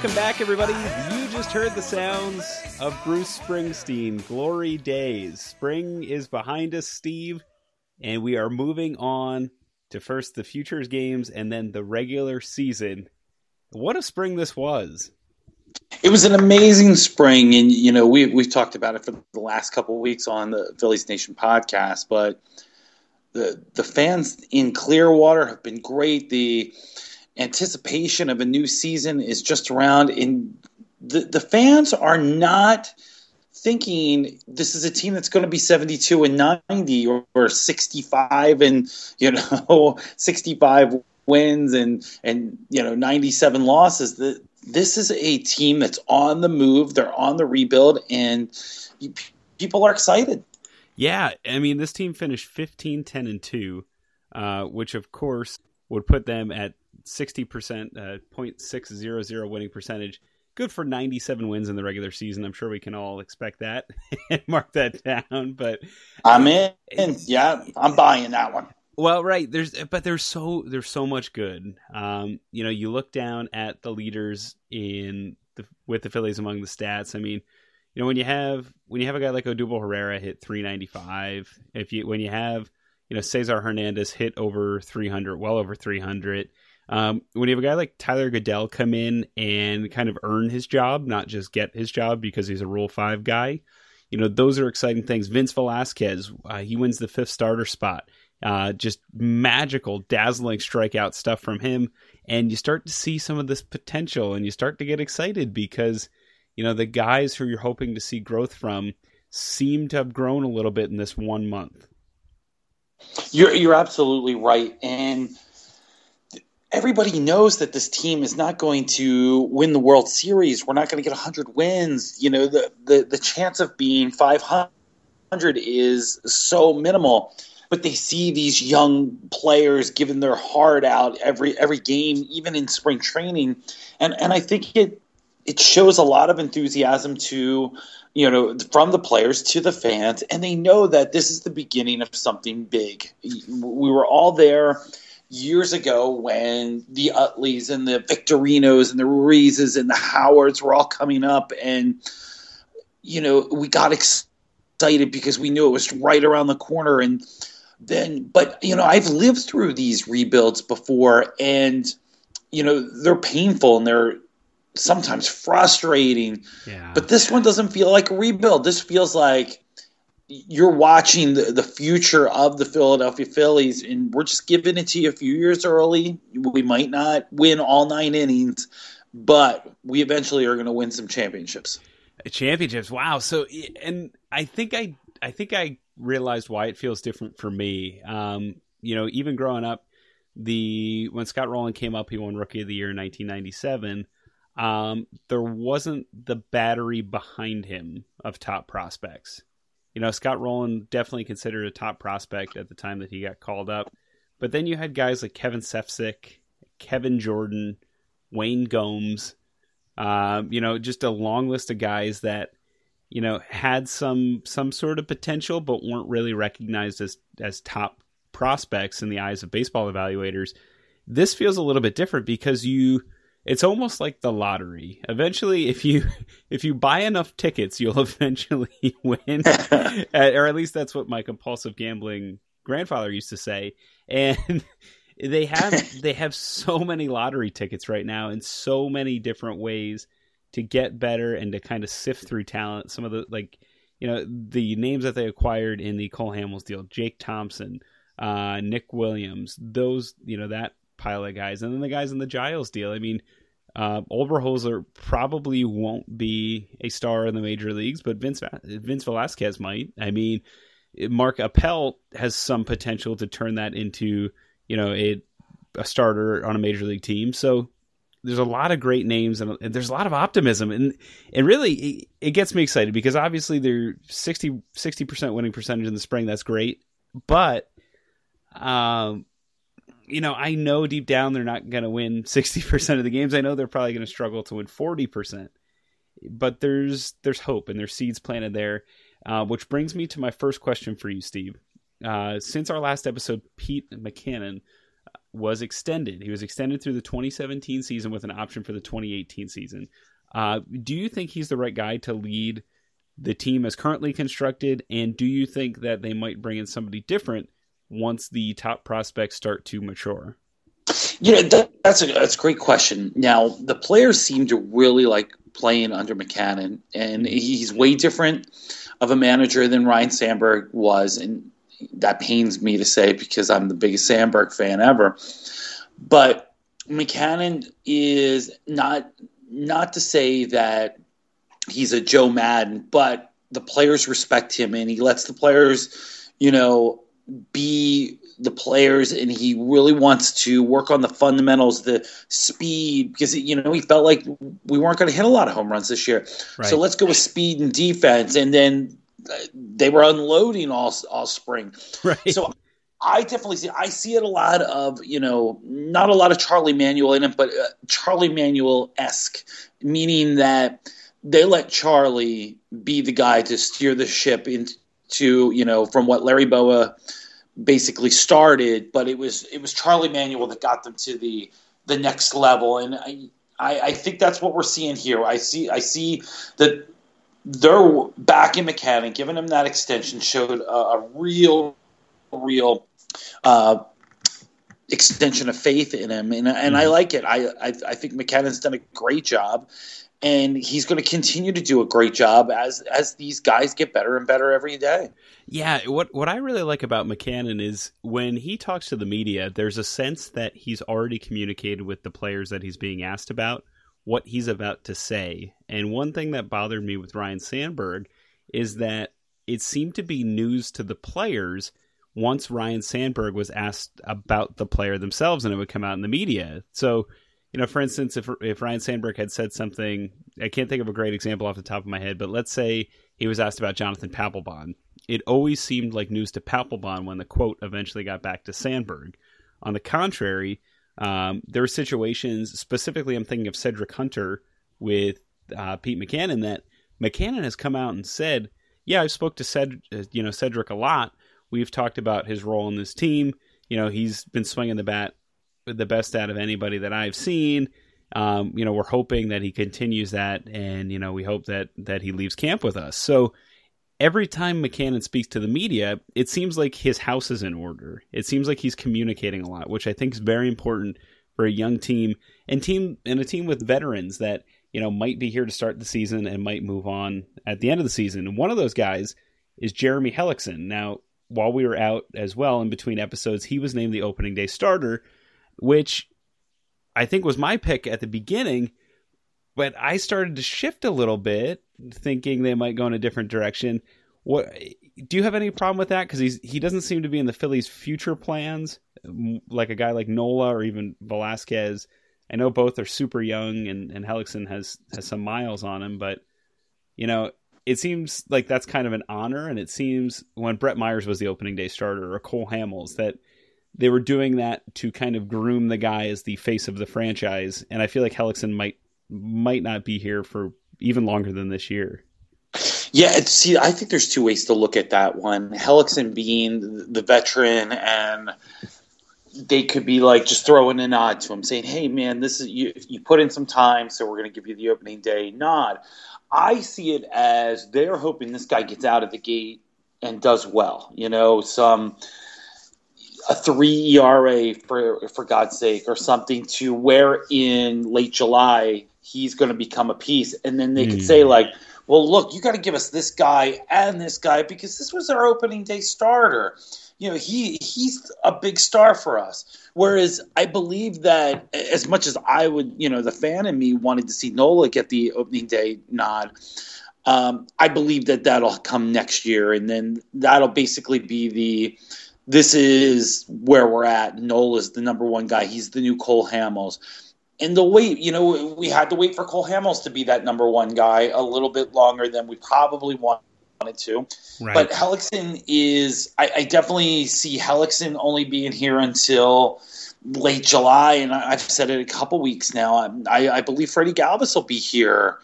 Welcome back, everybody. You just heard the sounds of Bruce Springsteen, Glory Days. Spring is behind us, Steve, and we are moving on to first the Futures games and then the regular season. What a spring this was! It was an amazing spring, and you know we we've talked about it for the last couple of weeks on the Phillies Nation podcast, but the the fans in Clearwater have been great. The anticipation of a new season is just around, and the the fans are not thinking this is a team that's going to be 72 and 90 or, or 65 and you know 65 wins and and you know 97 losses. The, this is a team that's on the move. They're on the rebuild and people are excited. Yeah i mean this team finished 15 10 and 2 uh, which of course would put them at 60% uh, 0.600 winning percentage good for 97 wins in the regular season. I'm sure we can all expect that and mark that down. But I'm in. Yeah, I'm buying that one. Well, right. There's, but there's so there's so much good. Um, you know, you look down at the leaders in the with the Phillies among the stats. I mean, you know, when you have when you have a guy like Odubel Herrera hit 395, if you when you have you know Cesar Hernandez hit over 300, well over 300 um, when you have a guy like Tyler Goeddel come in and kind of earn his job, not just get his job because he's a Rule Five guy, you know those are exciting things. Vince Velasquez, uh, he wins the fifth starter spot. Uh, just magical, dazzling strikeout stuff from him, and you start to see some of this potential, and you start to get excited because you know the guys who you're hoping to see growth from seem to have grown a little bit in this one month. You're you're absolutely right, and everybody knows that this team is not going to win the World Series. We're not going to get 100 wins. You know, the, the, the chance of being 500 is so minimal. But they see these young players giving their heart out every every game, even in spring training, and and I think it it shows a lot of enthusiasm to you know from the players to the fans, and they know that this is the beginning of something big. We were all there years ago when the Utleys and the Victorinos and the Ruizes and the Howards were all coming up, and you know we got excited because we knew it was right around the corner, and then but you know I've lived through these rebuilds before, and you know they're painful and they're sometimes frustrating. Yeah. But this one doesn't feel like a rebuild. This feels like you're watching the, the future of the Philadelphia Phillies, and we're just giving it to you a few years early. We might not win all nine innings, but we eventually are going to win some championships. Championships, wow! So, and I think I, I think I realized why it feels different for me. Um, you know, even growing up, the when Scott Rolen came up, he won Rookie of the Year in 1997. Um, there wasn't the battery behind him of top prospects you know, Scott Rolen definitely considered a top prospect at the time that he got called up. But then you had guys like Kevin Sefcik, Kevin Jordan, Wayne Gomes, um, you know, just a long list of guys that, you know, had some some sort of potential but weren't really recognized as as top prospects in the eyes of baseball evaluators. This feels a little bit different because you it's almost like the lottery. Eventually, if you if you buy enough tickets, you'll eventually win, or at least that's what my compulsive gambling grandfather used to say. And they have they have so many lottery tickets right now, in so many different ways to get better and to kind of sift through talent. Some of the like you know the names that they acquired in the Cole Hamels deal, Jake Thompson, uh, Nick Williams, those you know that pile of guys, and then the guys in the Giles deal. I mean, uh, Oberholtzer probably won't be a star in the major leagues, but Vince Vince Velasquez might. I mean, Mark Appel has some potential to turn that into you know a a starter on a major league team. So there's a lot of great names and, there's a lot of optimism and and really it, it gets me excited because obviously they're 60 percent winning percentage in the spring. That's great, but um, you know, I know deep down they're not going to win 60% of the games. I know they're probably going to struggle to win 40%. But there's there's hope and there's seeds planted there. Uh, which brings me to my first question for you, Steve. Uh, since our last episode, Pete Mackanin, was extended. He was extended through the 2017 season with an option for the 2018 season. Uh, do you think he's the right guy to lead the team as currently constructed? And do you think that they might bring in somebody different once the top prospects start to mature? Yeah, that, that's a that's a great question. Now the players seem to really like playing under Mackanin, and he's way different of a manager than Ryne Sandberg was, and that pains me to say because I'm the biggest Sandberg fan ever. But Mackanin is not not to say that he's a Joe Maddon, but the players respect him, and he lets the players, you know, be the players and he really wants to work on the fundamentals, the speed, because you know he felt like we weren't going to hit a lot of home runs this year. Right. So let's go with speed and defense, and then uh, they were unloading all all spring. Right. So I definitely see. I see it a lot of you know not a lot of Charlie Manuel in it, but uh, Charlie Manuel esque, meaning that they let Charlie be the guy to steer the ship into you know from what Larry Bowa basically started, but it was it was Charlie Manuel that got them to the the next level, and I, I, I think that's what we're seeing here. I see I see that they're back in Mackanin, giving him that extension showed a, a real real uh, extension of faith in him, and and I mm-hmm. like it. I I, I think Mackanin's done a great job, and he's going to continue to do a great job as as these guys get better and better every day. Yeah, what what I really like about Mackanin is when he talks to the media, there's a sense that he's already communicated with the players that he's being asked about what he's about to say. And one thing that bothered me with Ryne Sandberg is that it seemed to be news to the players once Ryne Sandberg was asked about the player themselves and it would come out in the media. So you know, for instance, if if Ryne Sandberg had said something, I can't think of a great example off the top of my head, but let's say he was asked about Jonathan Papelbon. It always seemed like news to Papelbon when the quote eventually got back to Sandberg. On the contrary, um, there were situations, specifically, I'm thinking of Cedric Hunter with uh, Pete Mackanin, that Mackanin has come out and said, "Yeah, I spoke to Ced- uh, you know Cedric a lot. We've talked about his role in this team. You know, he's been swinging the bat the best out of anybody that I've seen. Um, you know, we're hoping that he continues that, and you know, we hope that that he leaves camp with us. So every time Mackanin speaks to the media, it seems like his house is in order. It seems like he's communicating a lot, which I think is very important for a young team and team and a team with veterans that you know might be here to start the season and might move on at the end of the season. And one of those guys is Jeremy Hellickson. Now, while we were out as well in between episodes, he was named the opening day starter which I think was my pick at the beginning. But I started to shift a little bit, thinking they might go in a different direction. What do you have any problem with that? Because he's he doesn't seem to be in the Phillies' future plans, like a guy like Nola or even Velasquez. I know both are super young, and and has has some miles on him, but you know it seems like that's kind of an honor. And it seems when Brett Myers was the opening day starter or Cole Hamels that they were doing that to kind of groom the guy as the face of the franchise, and I feel like Hellickson might might not be here for even longer than this year. Yeah, see, I think there's two ways to look at that one. Hellickson being the veteran, and they could be like just throwing a nod to him, saying, "Hey, man, this is you. You put in some time, so we're going to give you the opening day nod." I see it as they're hoping this guy gets out of the gate and does well. You know, some a three ERA for for God's sake or something to where in late July he's going to become a piece, and then they mm. could say hmm. like, well, look, you got to give us this guy and this guy because this was our opening day starter. You know, he he's a big star for us. Whereas I believe that as much as I would, you know, the fan in me wanted to see Nola get the opening day nod. Um, I believe that that'll come next year, and then that'll basically be the this is where we're at. Nola is the number one guy. He's the new Cole Hamels. And the wait, you know, we had to wait for Cole Hamels to be that number one guy a little bit longer than we probably wanted to. Right. But Hellickson is, I, I, definitely see Hellickson only being here until late July. And I, have said it a couple weeks now. I, I believe Freddie Galvis will be here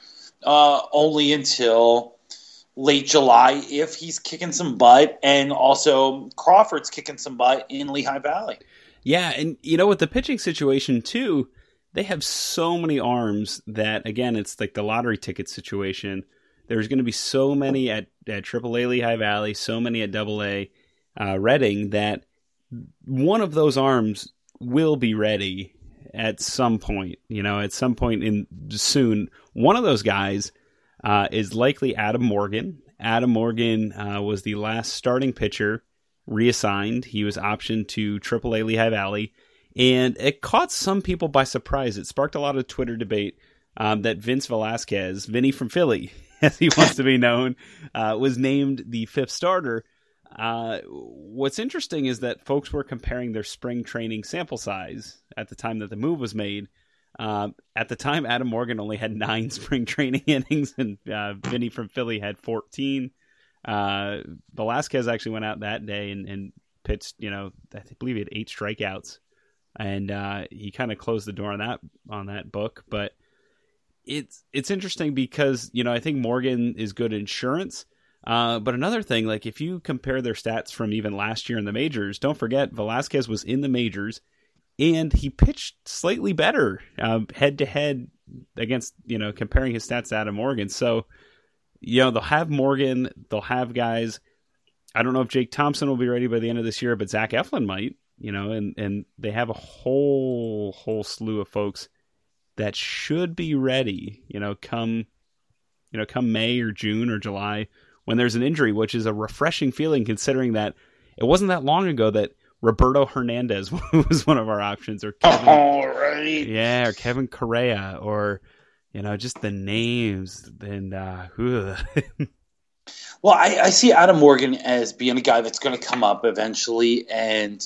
uh, only until late July if he's kicking some butt, and also Crawford's kicking some butt in Lehigh Valley. Yeah, and you know with the pitching situation too, they have so many arms that again it's like the lottery ticket situation. There's going to be so many at at AAA Lehigh Valley, so many at Double A uh, Reading that one of those arms will be ready at some point. You know, at some point in soon, one of those guys uh, is likely Adam Morgan. Adam Morgan uh, was the last starting pitcher reassigned. He was optioned to AAA Lehigh Valley, and it caught some people by surprise. It sparked a lot of Twitter debate um, that Vince Velasquez, Vinny from Philly, as he wants to be known, uh, was named the fifth starter. Uh, what's interesting is that folks were comparing their spring training sample size at the time that the move was made. Uh, at the time, Adam Morgan only had nine spring training innings, and uh, Vinny from Philly had 14. Uh, Velasquez actually went out that day and, and pitched, you know, I believe he had eight strikeouts, and uh, he kind of closed the door on that on that book. But it's it's interesting because you know I think Morgan is good insurance. Uh, but another thing, like if you compare their stats from even last year in the majors, don't forget Velasquez was in the majors and he pitched slightly better head to head against you know comparing his stats to Adam Morgan. So you know they'll have Morgan, they'll have guys. I don't know if Jake Thompson will be ready by the end of this year, but Zach Eflin might. You know, and and they have a whole whole slew of folks that should be ready. You know, come you know come May or June or July when there's an injury, which is a refreshing feeling considering that it wasn't that long ago that Roberto Hernandez was one of our options, or Kevin, all right, yeah, or Kevin Correia, or you know, just the names and uh, well, I, I, see Adam Morgan as being a guy that's going to come up eventually and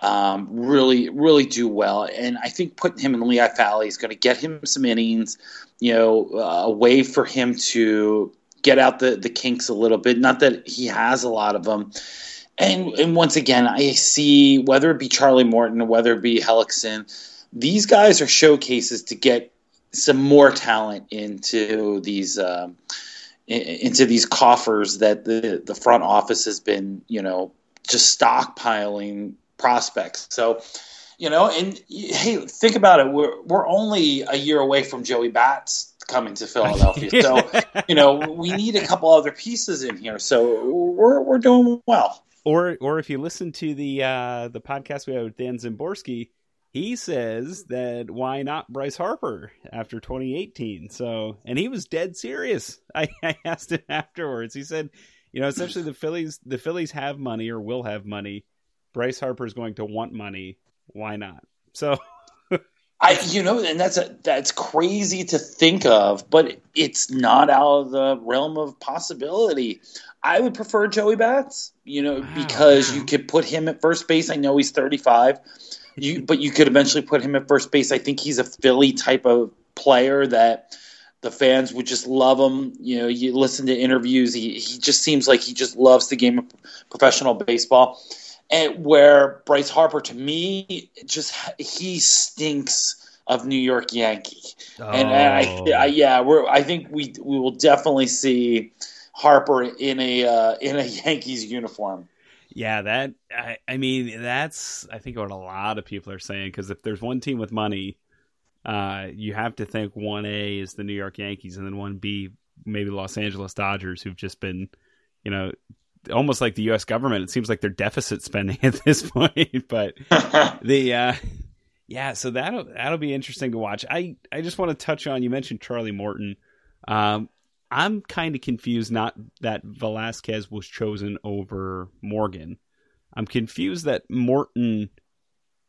um, really, really do well. And I think putting him in Lehigh Valley is going to get him some innings, you know, uh, a way for him to get out the, the kinks a little bit. Not that he has a lot of them. And, and once again, I see whether it be Charlie Morton or whether it be Hellickson, these guys are showcases to get some more talent into these um, into these coffers that the the front office has been, you know, just stockpiling prospects. So, you know, and hey, think about it. We're we're only a year away from Joey Bats coming to Philadelphia. so, you know, we need a couple other pieces in here. So we're we're doing well. Or or if you listen to the uh, the podcast we have with Dan Szymborski, he says that why not Bryce Harper after 2018? So, and he was dead serious. I, I asked him afterwards. He said, you know, essentially the Phillies the Phillies have money or will have money. Bryce Harper is going to want money. Why not? So I, you know, and that's a, that's crazy to think of, but it's not out of the realm of possibility. I would prefer Joey Bats, you know, wow. because you could put him at first base. I know he's 35, you, but you could eventually put him at first base. I think he's a Philly type of player that the fans would just love him. You know, you listen to interviews, he, he just seems like he just loves the game of professional baseball and where Bryce Harper to me just he stinks of New York Yankee, oh. and I, I, yeah, we're I think we we will definitely see Harper in a uh, in a Yankees uniform. Yeah, that I, I mean that's I think what a lot of people are saying because if there's one team with money, uh, you have to think one A is the New York Yankees and then one B maybe Los Angeles Dodgers who've just been you know almost like the U.S. government. It seems like they're deficit spending at this point. but the uh, yeah, so that'll that'll be interesting to watch. I I just want to touch on. You mentioned Charlie Morton. Um, I'm kind of confused. Not that Velasquez was chosen over Morgan. I'm confused that Morton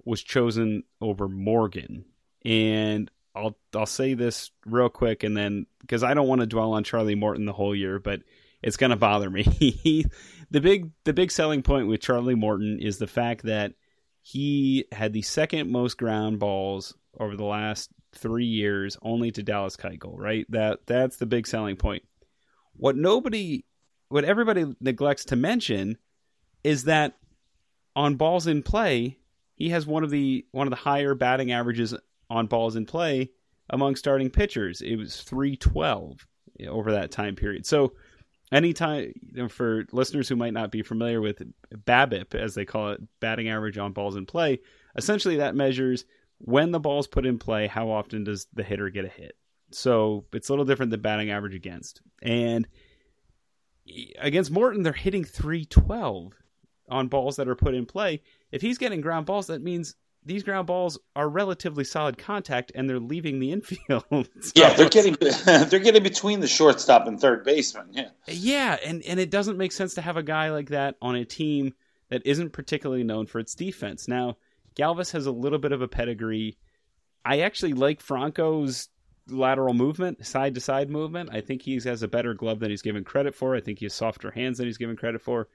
was chosen over Morgan. And I'll I'll say this real quick, and then because I don't want to dwell on Charlie Morton the whole year, but it's going to bother me. the big the big selling point with Charlie Morton is the fact that he had the second most ground balls over the last three years, only to Dallas Keuchel. Right? That that's the big selling point. What nobody, what everybody neglects to mention, is that on balls in play, he has one of the one of the higher batting averages on balls in play among starting pitchers. It was three twelve over that time period. So anytime you know, for listeners who might not be familiar with BABIP, as they call it, batting average on balls in play, essentially that measures when the ball's put in play, how often does the hitter get a hit. So it's a little different than batting average against. And against Morton, they're hitting 312 on balls that are put in play. If he's getting ground balls, that means these ground balls are relatively solid contact and they're leaving the infield. so, yeah, they're getting they're getting between the shortstop and third baseman. Yeah. Yeah, and and it doesn't make sense to have a guy like that on a team that isn't particularly known for its defense. Now, Galvis has a little bit of a pedigree. I actually like Franco's lateral movement, side to side movement. I think he has a better glove than he's given credit for. I think he has softer hands than he's given credit for.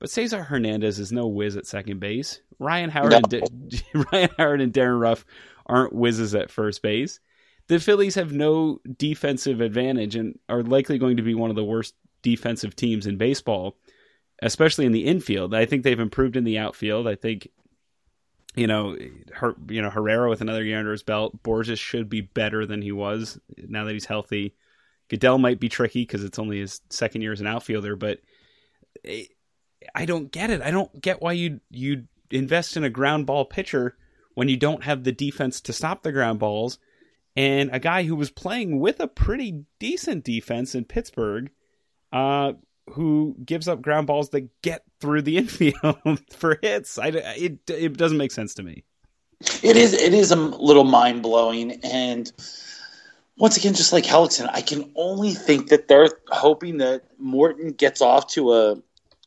But Cesar Hernandez is no whiz at second base. Ryan Howard, no. and Ryan Howard and Darin Ruf aren't whizzes at first base. The Phillies have no defensive advantage and are likely going to be one of the worst defensive teams in baseball, especially in the infield. I think they've improved in the outfield. I think you know, her, you know Herrera with another year under his belt. Bourjos should be better than he was now that he's healthy. Goeddel might be tricky because it's only his second year as an outfielder, but it, I don't get it. I don't get why you you invest in a ground ball pitcher when you don't have the defense to stop the ground balls, and a guy who was playing with a pretty decent defense in Pittsburgh, uh, who gives up ground balls that get through the infield for hits. I, it it doesn't make sense to me. It is it is a little mind blowing, and once again, just like Hellickson, I can only think that they're hoping that Morton gets off to a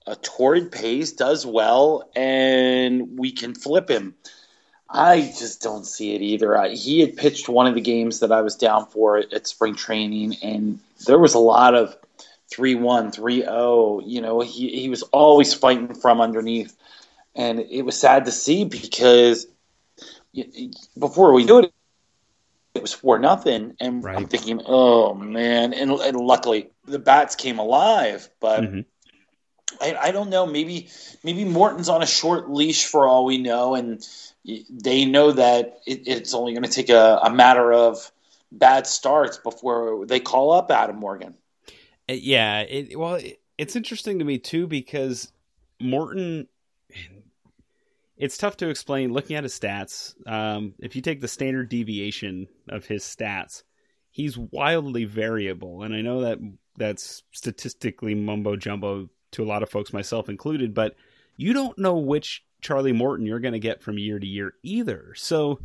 a torrid pace, does well, and we can flip him. I just don't see it either. I, he had pitched one of the games that I was down for at, at spring training, and there was a lot of 3 1, 3 0. You know, he, he was always fighting from underneath. And it was sad to see because before we knew it, it was 4 nothing. And right. I'm thinking, oh, man. And, and, luckily, the bats came alive. But. Mm-hmm. I, I don't know. Maybe maybe Morton's on a short leash for all we know, and they know that it, it's only going to take a, a matter of bad starts before they call up Adam Morgan. Yeah, it, well, it's interesting to me too because Morton. It's tough to explain looking at his stats. Um, if you take the standard deviation of his stats, he's wildly variable, and I know that that's statistically mumbo jumbo to a lot of folks, myself included. But you don't know which Charlie Morton you're going to get from year to year either. So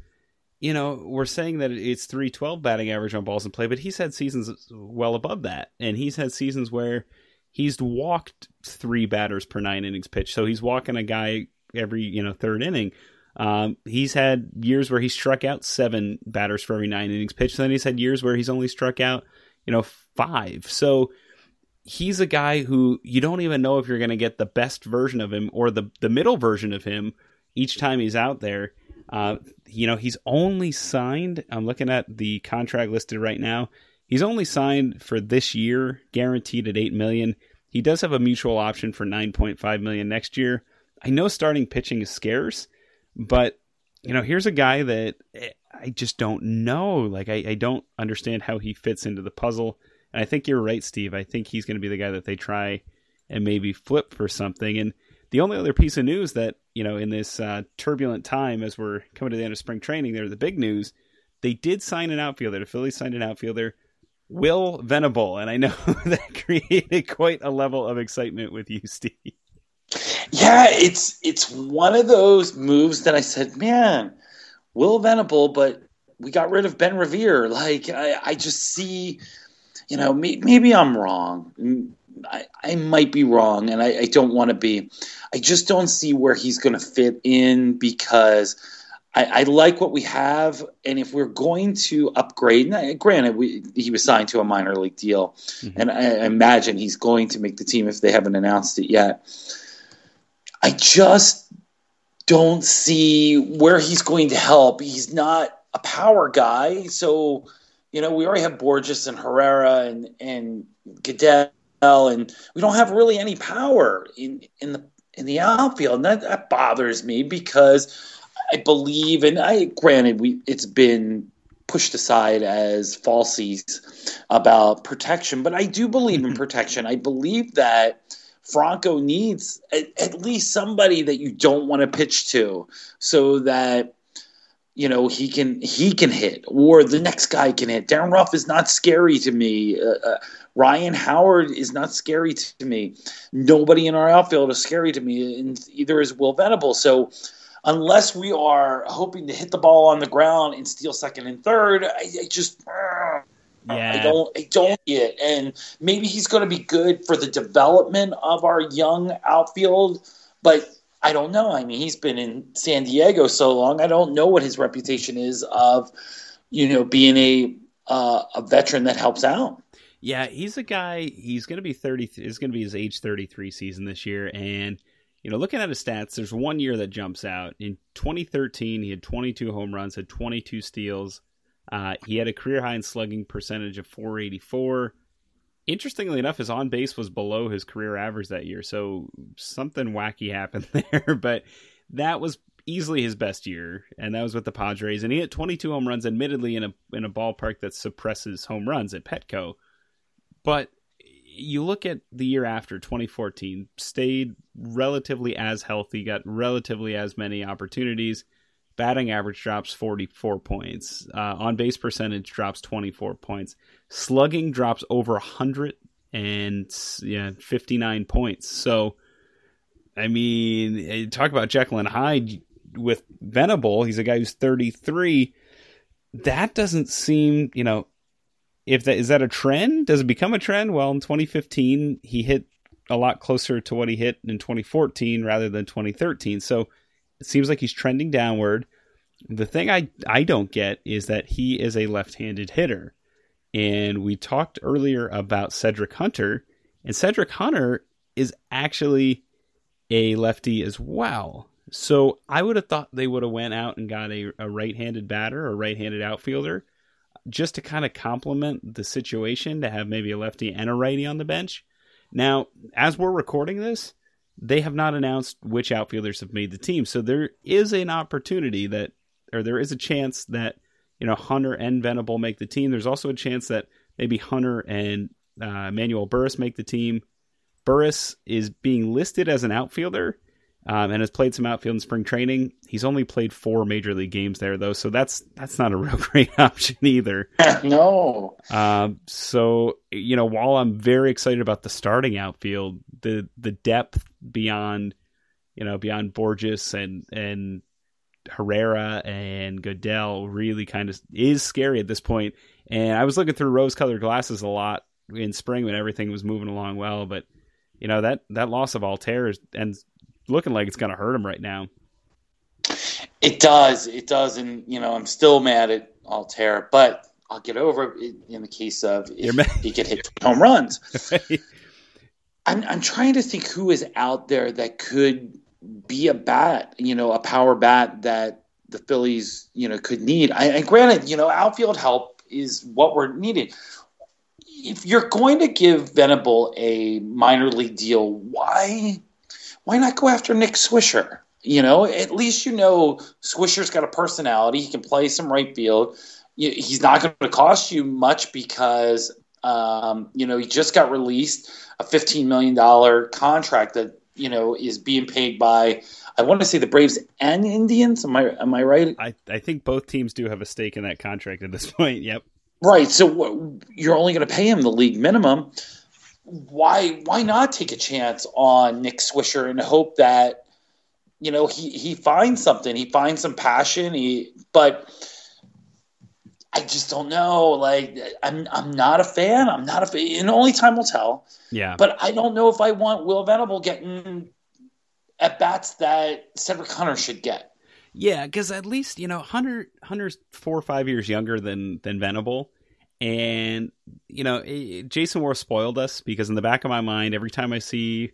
you know, we're saying that it's 312 batting average on balls in play, but he's had seasons well above that. And he's had seasons where he's walked three batters per nine innings pitched. So he's walking a guy every, you know, third inning. Um, he's had years where he struck out seven batters for every nine innings pitched. Then he's had years where he's only struck out, you know, five. So he's a guy who you don't even know if you're going to get the best version of him or the, the middle version of him each time he's out there. Uh, you know, he's only signed. I'm looking at the contract listed right now. He's only signed for this year, guaranteed at eight million. He does have a mutual option for nine point five million next year. I know starting pitching is scarce, but you know, here's a guy that I just don't know. Like, I, I don't understand how he fits into the puzzle. And I think you're right, Steve. I think he's going to be the guy that they try and maybe flip for something. And the only other piece of news that you know in this uh, turbulent time as we're coming to the end of spring training, there the big news. They did sign an outfielder. The Phillies signed an outfielder, Will Venable, and I know that created quite a level of excitement with you, Steve. Yeah, it's it's one of those moves that I said, man, Will Venable, but we got rid of Ben Revere. Like I, I just see, you know, maybe I'm wrong. I, I might be wrong, and I, I don't want to be. I just don't see where he's going to fit in because I, I, like what we have, and if we're going to upgrade, and granted, we, he was signed to a minor league deal, mm-hmm. and I imagine he's going to make the team if they haven't announced it yet. I just don't see where he's going to help. He's not a power guy, so you know we already have Bourjos and Herrera and and Goeddel and we don't have really any power in in the in the outfield. And that, that bothers me because I believe, and I granted we it's been pushed aside as falsies about protection. But I do believe in protection. I believe that Franco needs at, at least somebody that you don't want to pitch to, so that you know he can he can hit or the next guy can hit. Darin Ruf is not scary to me. Uh, uh, Ryan Howard is not scary to me. Nobody in our outfield is scary to me, and either is Will Venable. So unless we are hoping to hit the ball on the ground and steal second and third, I, I just yeah. I don't I don't get. And maybe he's going to be good for the development of our young outfield, but I don't know. I mean, he's been in San Diego so long. I don't know what his reputation is of, you know, being a uh, a veteran that helps out. Yeah, he's a guy. He's going to be thirty. Is going to be his age thirty three season this year, and you know, looking at his stats, there's one year that jumps out. In 2013, he had 22 home runs, had 22 steals. Uh, he had a career high in slugging percentage of 484. Interestingly enough, his on base was below his career average that year, so something wacky happened there. but that was easily his best year, and that was with the Padres. And he hit 22 home runs, admittedly in a in a ballpark that suppresses home runs at Petco. But you look at the year after 2014, stayed relatively as healthy, got relatively as many opportunities. Batting average drops 44 points. Uh, on base percentage drops 24 points. Slugging drops over 100 and yeah, 59 points. So, I mean, eh, talk about Jekyll and Hyde with Venable. He's a guy who's 33. That doesn't seem, you know, if that is that a trend? Does it become a trend? Well, in 2015, he hit a lot closer to what he hit in 2014 rather than 2013. So it seems like he's trending downward. The thing I I don't get is that he is a left-handed hitter. And we talked earlier about Cedric Hunter, and Cedric Hunter is actually a lefty as well. So I would have thought they would have went out and got a, a right-handed batter, a right-handed outfielder just to kind of complement the situation to have maybe a lefty and a righty on the bench. Now, as we're recording this, they have not announced which outfielders have made the team. So there is an opportunity that, or there is a chance that, you know, Hunter and Venable make the team. There's also a chance that maybe Hunter and uh, Manuel Burriss make the team. Burriss is being listed as an outfielder, um, and has played some outfield in spring training. He's only played four major league games there, though, so that's that's not a real great option either. no. Um, so you know, while I'm very excited about the starting outfield, the the depth beyond you know beyond Bourjos and and Herrera and Goeddel really kind of is scary at this point. And I was looking through rose-colored glasses a lot in spring when everything was moving along well, but you know that that loss of Altherr and looking like it's going to hurt him right now. It does. It does. And, you know, I'm still mad at Altherr, but I'll get over it in the case of if he could hit home runs. I'm, I'm trying to think who is out there that could be a bat, you know, a power bat that the Phillies, you know, could need. I, and granted, you know, outfield help is what we're needing. If you're going to give Venable a minor league deal, why why not go after Nick Swisher? You know, at least you know Swisher's got a personality. He can play some right field. He's not going to cost you much because um, you know he just got released a fifteen million dollar contract that you know is being paid by I want to say the Braves and Indians. Am I am I right? I I think both teams do have a stake in that contract at this point. Yep. Right. So you're only going to pay him the league minimum why why not take a chance on Nick Swisher and hope that you know he he finds something, he finds some passion, he but I just don't know. Like I'm I'm not a fan. I'm not a fan. And only time will tell. Yeah. But I don't know if I want Will Venable getting at bats that Cedric Hunter should get. Yeah, because at least you know Hunter Hunter's four or five years younger than than Venable, and, you know, it, Jayson Werth spoiled us because in the back of my mind, every time I see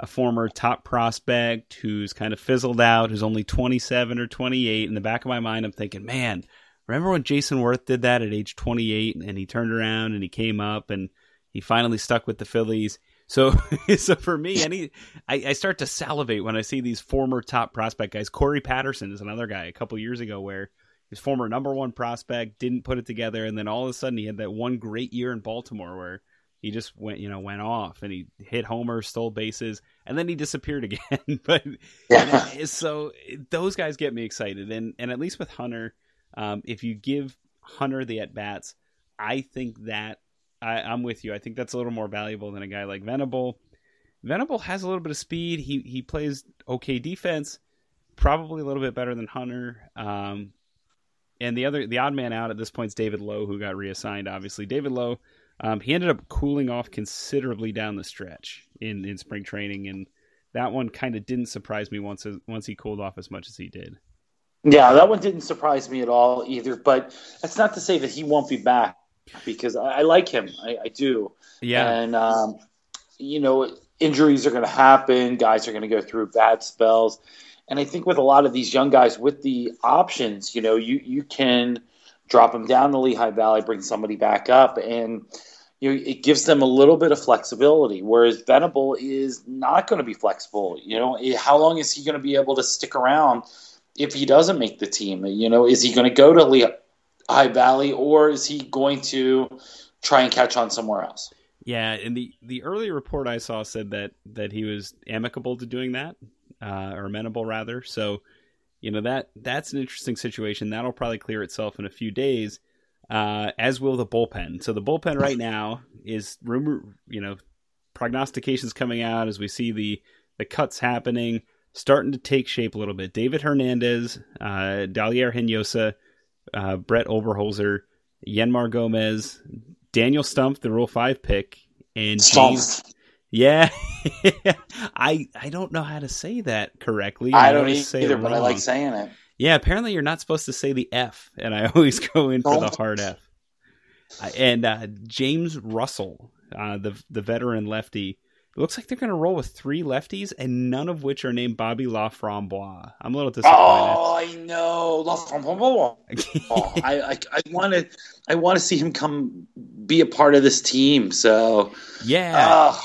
a former top prospect who's kind of fizzled out, who's only 27 or 28, in the back of my mind, I'm thinking, man, remember when Jayson Werth did that at age 28 and he turned around and he came up and he finally stuck with the Phillies? So, so for me, any I, I, start to salivate when I see these former top prospect guys. Corey Patterson is another guy a couple years ago where his former number one prospect, didn't put it together, and then all of a sudden he had that one great year in Baltimore where he just went, you know, went off and he hit homers, stole bases, and then he disappeared again. but yeah. so those guys get me excited, and and at least with Hunter, um, if you give Hunter the at bats, I think that I, I'm with you. I think that's a little more valuable than a guy like Venable. Venable has a little bit of speed. He he plays okay defense, probably a little bit better than Hunter. Um, and the other the odd man out at this point is David Lough, who got reassigned. Obviously, David Lough, um, he ended up cooling off considerably down the stretch in in spring training, and that one kind of didn't surprise me once once he cooled off as much as he did. Yeah, that one didn't surprise me at all either. But that's not to say that he won't be back because I, I like him. I, I, do. Yeah, and um, you know, injuries are going to happen. Guys are going to go through bad spells. And I think with a lot of these young guys with the options, you know, you you can drop them down the Lehigh Valley, bring somebody back up, and you know, it gives them a little bit of flexibility. Whereas Venable is not going to be flexible. You know, how long is he going to be able to stick around if he doesn't make the team? You know, is he going to go to Lehigh Valley or is he going to try and catch on somewhere else? Yeah, and the the early report I saw said that that he was amicable to doing that uh, or amenable rather. So, you know that that's an interesting situation. That'll probably clear itself in a few days, uh, as will the bullpen. So the bullpen right now is rumor, you know, prognostications coming out as we see the the cuts happening, starting to take shape a little bit. David Hernandez, uh, Dalier Hinojosa, uh, Brett Oberholtzer, Jeanmar Gomez, Daniel Stump, the Rule Five pick, and James, yeah, I I don't know how to say that correctly. I, I don't even say either, but I like saying it. Yeah, apparently you're not supposed to say the F, and I always go in for the hard F. and uh, James Russell, uh, the the veteran lefty, it looks like they're going to roll with three lefties, and none of which are named Bobby Laframboise. I'm a little disappointed. Oh, I know Laframboise. oh, I I, want to I want to see him come be a part of this team. So yeah,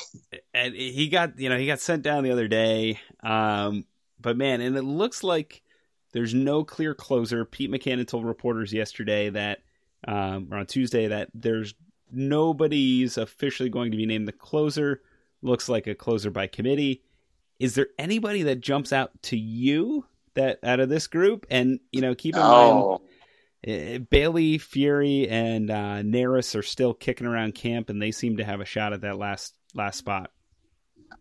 and he got you know he got sent down the other day. Um, but man, and it looks like there's no clear closer. Pete McCann told reporters yesterday that um, or on Tuesday that there's nobody's officially going to be named the closer. Looks like a closer by committee. Is there anybody that jumps out to you that out of this group? And you know, keep in oh. mind. Uh, Bailey, Fury, and uh, Neris are still kicking around camp, and they seem to have a shot at that last last spot.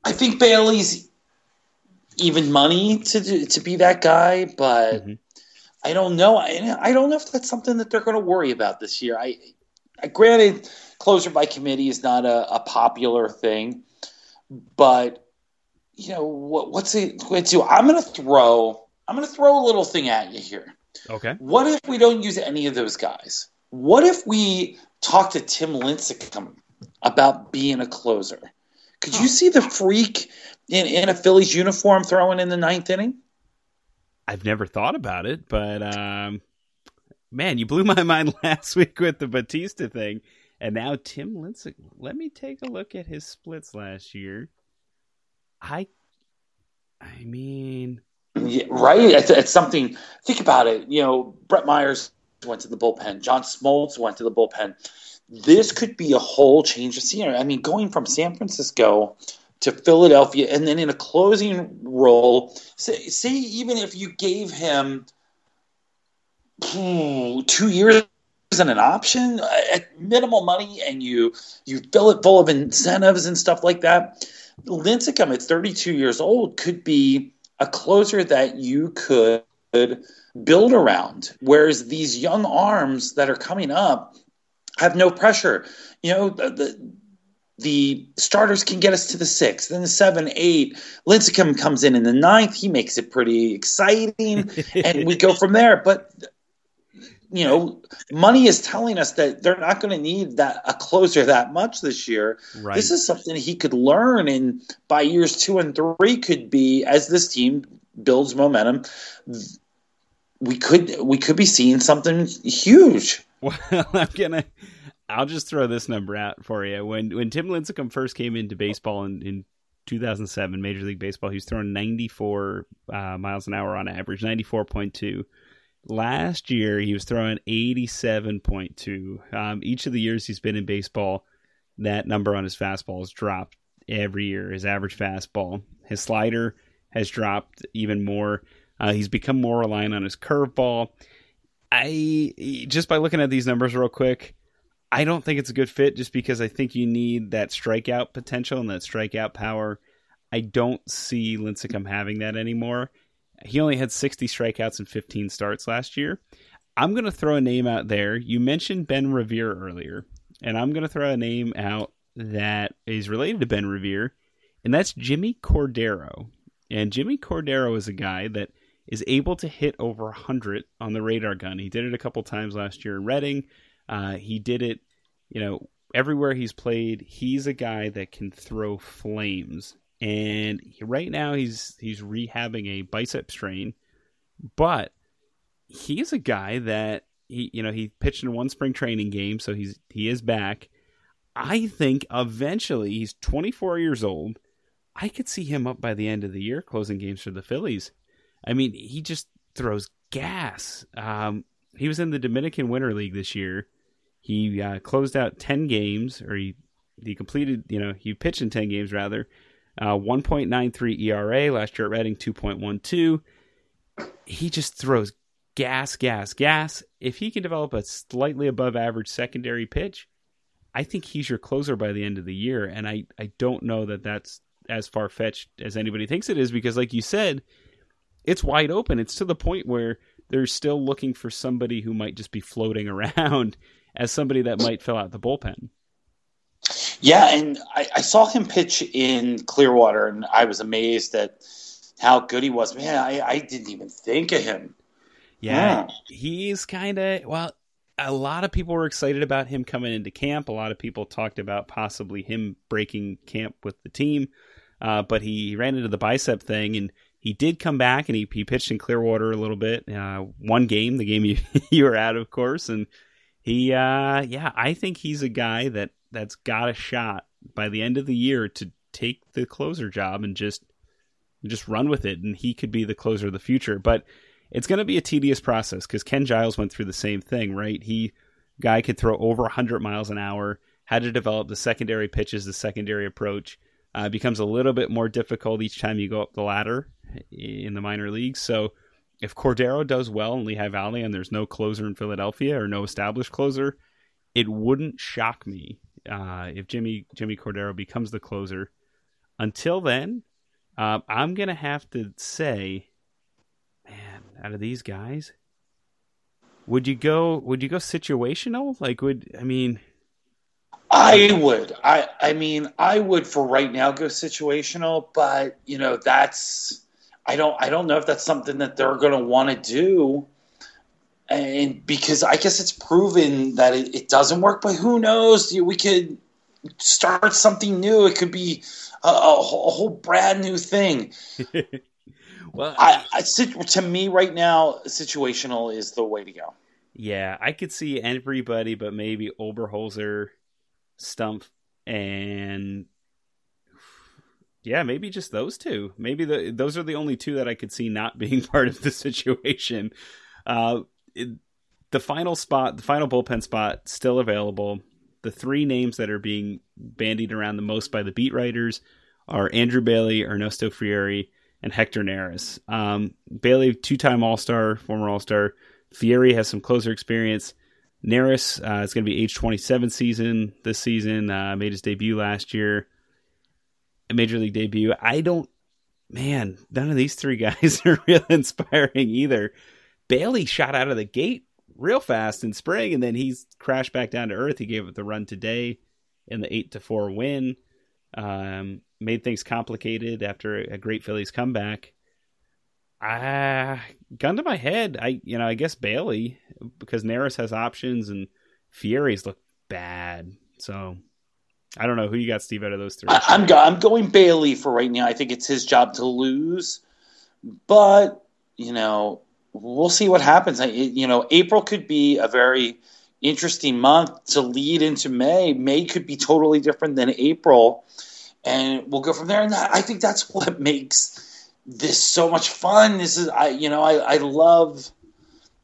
I think Bailey's even money to to be that guy, but mm-hmm. I don't know. I, I don't know if that's something that they're going to worry about this year. I, I granted, closer by committee is not a, a popular thing, but you know what, what's it going to? I'm going to throw. I'm going to throw a little thing at you here. Okay. What if we don't use any of those guys? What if we talk to Tim Lincecum about being a closer? Could you see the freak in, in a Phillies uniform throwing in the ninth inning? I've never thought about it, but um, man, you blew my mind last week with the Bautista thing, and now Tim Lincecum. Let me take a look at his splits last year. I, I mean, yeah, right? It's, it's, something. Think about it. You know, Brett Myers went to the bullpen. John Smoltz went to the bullpen this could be a whole change of scenery. I mean, going from San Francisco to Philadelphia, and then in a closing role, say, say even if you gave him hmm, two years and an option uh, at minimal money, and you you fill it full of incentives and stuff like that, Lincecum at 32 years old could be a closer that you could build around. Whereas these young arms that are coming up have no pressure. You know, the, the, the starters can get us to the sixth, then the seven, eight. Lincecum comes in in the ninth. He makes it pretty exciting, and we go from there. But you know, money is telling us that they're not going to need that a closer that much this year. Right. This is something he could learn, and by years two and three, could be as this team builds momentum. We could we could be seeing something huge. Well, I'm gonna. I'll just throw this number out for you. When when Tim Lincecum first came into baseball in, in 2007, Major League Baseball, he was throwing 94 uh, miles an hour on average, 94.2. Last year, he was throwing 87.2. Um, each of the years he's been in baseball, that number on his fastball has dropped every year. His average fastball, his slider has dropped even more. Uh, he's become more reliant on his curveball. I just by looking at these numbers real quick, I don't think it's a good fit just because I think you need that strikeout potential and that strikeout power. I don't see Lincecum having that anymore. He only had 60 strikeouts and 15 starts last year. I'm going to throw a name out there. You mentioned Ben Revere earlier, and I'm going to throw a name out that is related to Ben Revere, and that's Jimmy Cordero. And Jimmy Cordero is a guy that is able to hit over 100 on the radar gun. He did it a couple times last year in Reading. Uh, he did it, you know, everywhere he's played. He's a guy that can throw flames. And he, right now he's he's rehabbing a bicep strain, but he's a guy that he you know he pitched in one spring training game, so he's he is back. I think eventually he's 24 years old. I could see him up by the end of the year closing games for the Phillies. I mean, he just throws gas. Um, he was in the Dominican Winter League this year. He uh, closed out 10 games, or he, he completed, you know, he pitched in 10 games rather. Uh, 1.93 ERA last year at Reading, 2.12. He just throws gas, gas, gas. If he can develop a slightly above average secondary pitch, I think he's your closer by the end of the year. And I, I don't know that that's as far fetched as anybody thinks it is because, like you said, it's wide open. It's to the point where they're still looking for somebody who might just be floating around as somebody that might fill out the bullpen. Yeah, and I, I, saw him pitch in Clearwater, and I was amazed at how good he was. Man, I, I didn't even think of him. Yeah, yeah. he's kind of well. A lot of people were excited about him coming into camp. A lot of people talked about possibly him breaking camp with the team, uh, but he ran into the bicep thing and he did come back and he, he pitched in Clearwater a little bit. Uh, one game, the game you you were at, of course, and he, uh, yeah, I think he's a guy that that's got a shot by the end of the year to take the closer job and just just run with it, and he could be the closer of the future. But it's going to be a tedious process because Ken Giles went through the same thing, right? He guy could throw over 100 miles an hour, had to develop the secondary pitches, the secondary approach. Uh, becomes a little bit more difficult each time you go up the ladder in the minor leagues. So if Cordero does well in Lehigh Valley and there's no closer in Philadelphia or no established closer, it wouldn't shock me uh, if Jimmy Jimmy Cordero becomes the closer. Until then, uh, I'm gonna have to say, man, out of these guys, would you go? Would you go situational? Like, would I mean? I would. I I mean, I would for right now go situational, but you know that's I don't I don't know if that's something that they're going to want to do, and because I guess it's proven that it, it, doesn't work. But who knows? We could start something new. It could be a, a, whole brand new thing. well, I, I, to me right now, situational is the way to go. Yeah, I could see everybody, but maybe Oberholtzer, Stumpf, and yeah, maybe just those two. Maybe the those are the only two that I could see not being part of the situation. Uh, it, the final spot, the final bullpen spot, still available. The three names that are being bandied around the most by the beat writers are Andrew Bailey, Ernesto Frieri, and Hector Neris. Um, Bailey, two-time All-Star, former All-Star. Frieri has some closer experience. Neris uh, is going to be age 27 season this season. Uh, made his debut last year A major league debut. I don't, man, none of these three guys are real inspiring either. Bailey shot out of the gate real fast in spring, and then he's crashed back down to earth. He gave up the run today in the eight to four win. Um, made things complicated after a great Phillies comeback. Ah, gun to my head, I you know I guess Bailey because Neris has options and Frieri's look bad. So I don't know who you got, Steve, out of those three. I, am go- I'm going Bailey for right now. I think it's his job to lose, but you know we'll see what happens. You know, April could be a very interesting month to lead into May. May could be totally different than April, and we'll go from there. And I think that's what makes this so much fun. This is I you know I, I love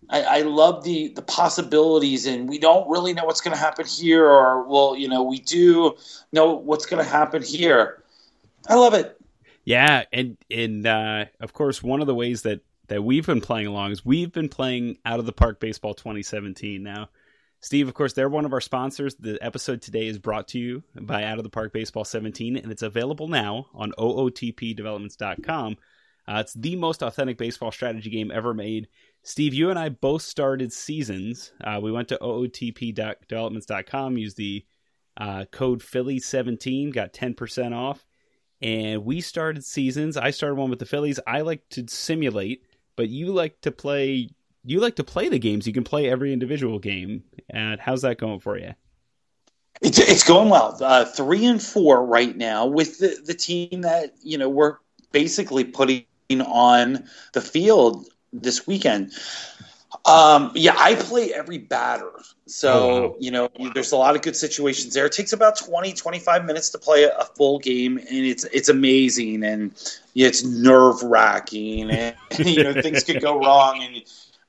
I, I love the the possibilities, and we don't really know what's going to happen here, or well, you know, we do know what's going to happen here. I love it. Yeah, and and uh, of course, one of the ways that that we've been playing along is we've been playing out of the park baseball 2017 now. Steve, of course, they're one of our sponsors. The episode today is brought to you by Out of the Park Baseball 17, and it's available now on ootpdevelopments.com. Uh, it's the most authentic baseball strategy game ever made. Steve, you and I both started seasons. Uh, we went to ootpdevelopments.com, used the uh, code Philly17, got 10% off, and we started seasons. I started one with the Phillies. I like to simulate, but you like to play you like to play the games. You can play every individual game. And how's that going for you? It's, it's going well. Uh, three and four right now with the, the team that you know we're basically putting on the field this weekend. Um, yeah, I play every batter. So, oh, wow. you know, there's a lot of good situations there. It takes about 20, 25 minutes to play a, full game, and it's it's amazing and yeah, it's nerve wracking, and you know things could go wrong, and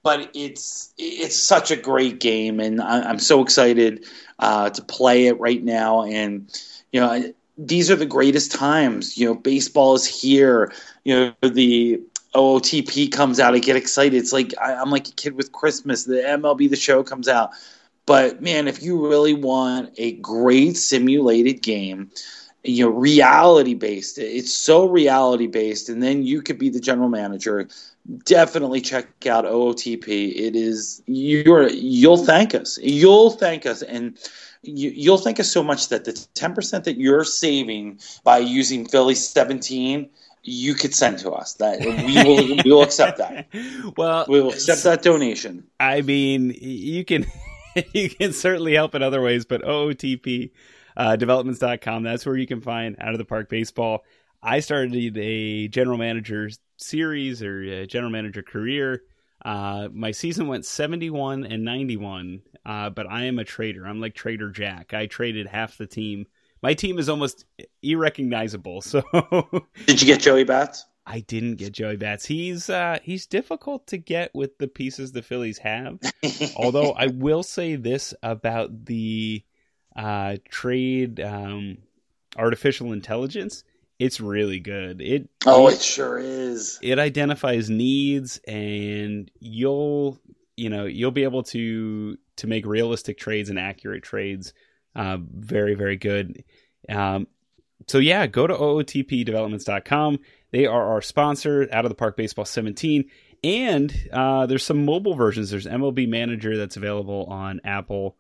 but it's it's such a great game, and I, am so excited uh, to play it right now. And you know, these are the greatest times. You know, baseball is here. You know, the OOTP comes out, I get excited. It's like I, am like a kid with Christmas. The MLB The Show comes out. But man, if you really want a great simulated game, you know, reality based, it's so reality based, and then you could be the general manager definitely check out OOTP. It is you're you'll thank us. You'll thank us, and you, will thank us so much that the ten percent that you're saving by using Philly seventeen. You could send to us that we will we will accept that. Well, we will accept that donation. I mean, you can you can certainly help in other ways, but OOTP uh, developments.com, that's where you can find out of the park baseball. I started a general manager series or a general manager career. Uh, my season went 71 and 91, uh, but I am a trader. I'm like Trader Jack. I traded half the team. My team is almost irrecognizable. So, did you get Joey Bats? I didn't get Joey Bats. He's uh, he's difficult to get with the pieces the Phillies have. Although I will say this about the uh, trade um, artificial intelligence it's really good. It oh, it, it sure is. It identifies needs, and you'll you know you'll be able to to make realistic trades and accurate trades. Uh, very very good. Um, so yeah, go to ootpdevelopments.com. They are our sponsor, Out of the Park Baseball 17, and uh, there's some mobile versions. There's MLB Manager that's available on Apple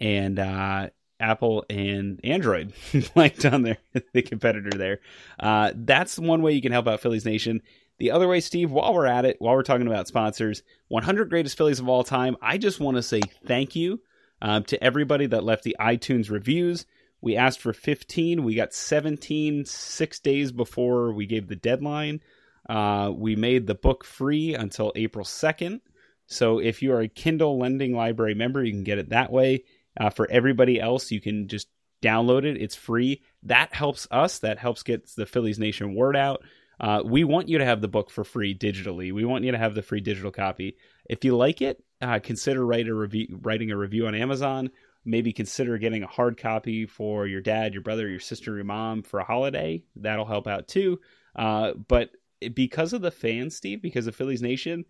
and uh, Apple and Android, like on there, the competitor there. Uh, that's one way you can help out Phillies Nation. The other way, Steve, while we're at it, while we're talking about sponsors, 100 greatest Phillies of all time, I just want to say thank you uh, to everybody that left the iTunes reviews. We asked for 15. We got 17 six days before we gave the deadline. Uh, we made the book free until April 2nd. So if you are a Kindle Lending Library member, you can get it that way. Uh, for everybody else, you can just download it. It's free. That helps us. That helps get the Phillies Nation word out. Uh, we want you to have the book for free digitally. We want you to have the free digital copy. If you like it, uh, consider write a review, writing a review on Amazon. Maybe consider getting a hard copy for your dad, your brother, your sister, your mom for a holiday. That'll help out too. Uh, but because of the fans, Steve, because of Phillies Nation,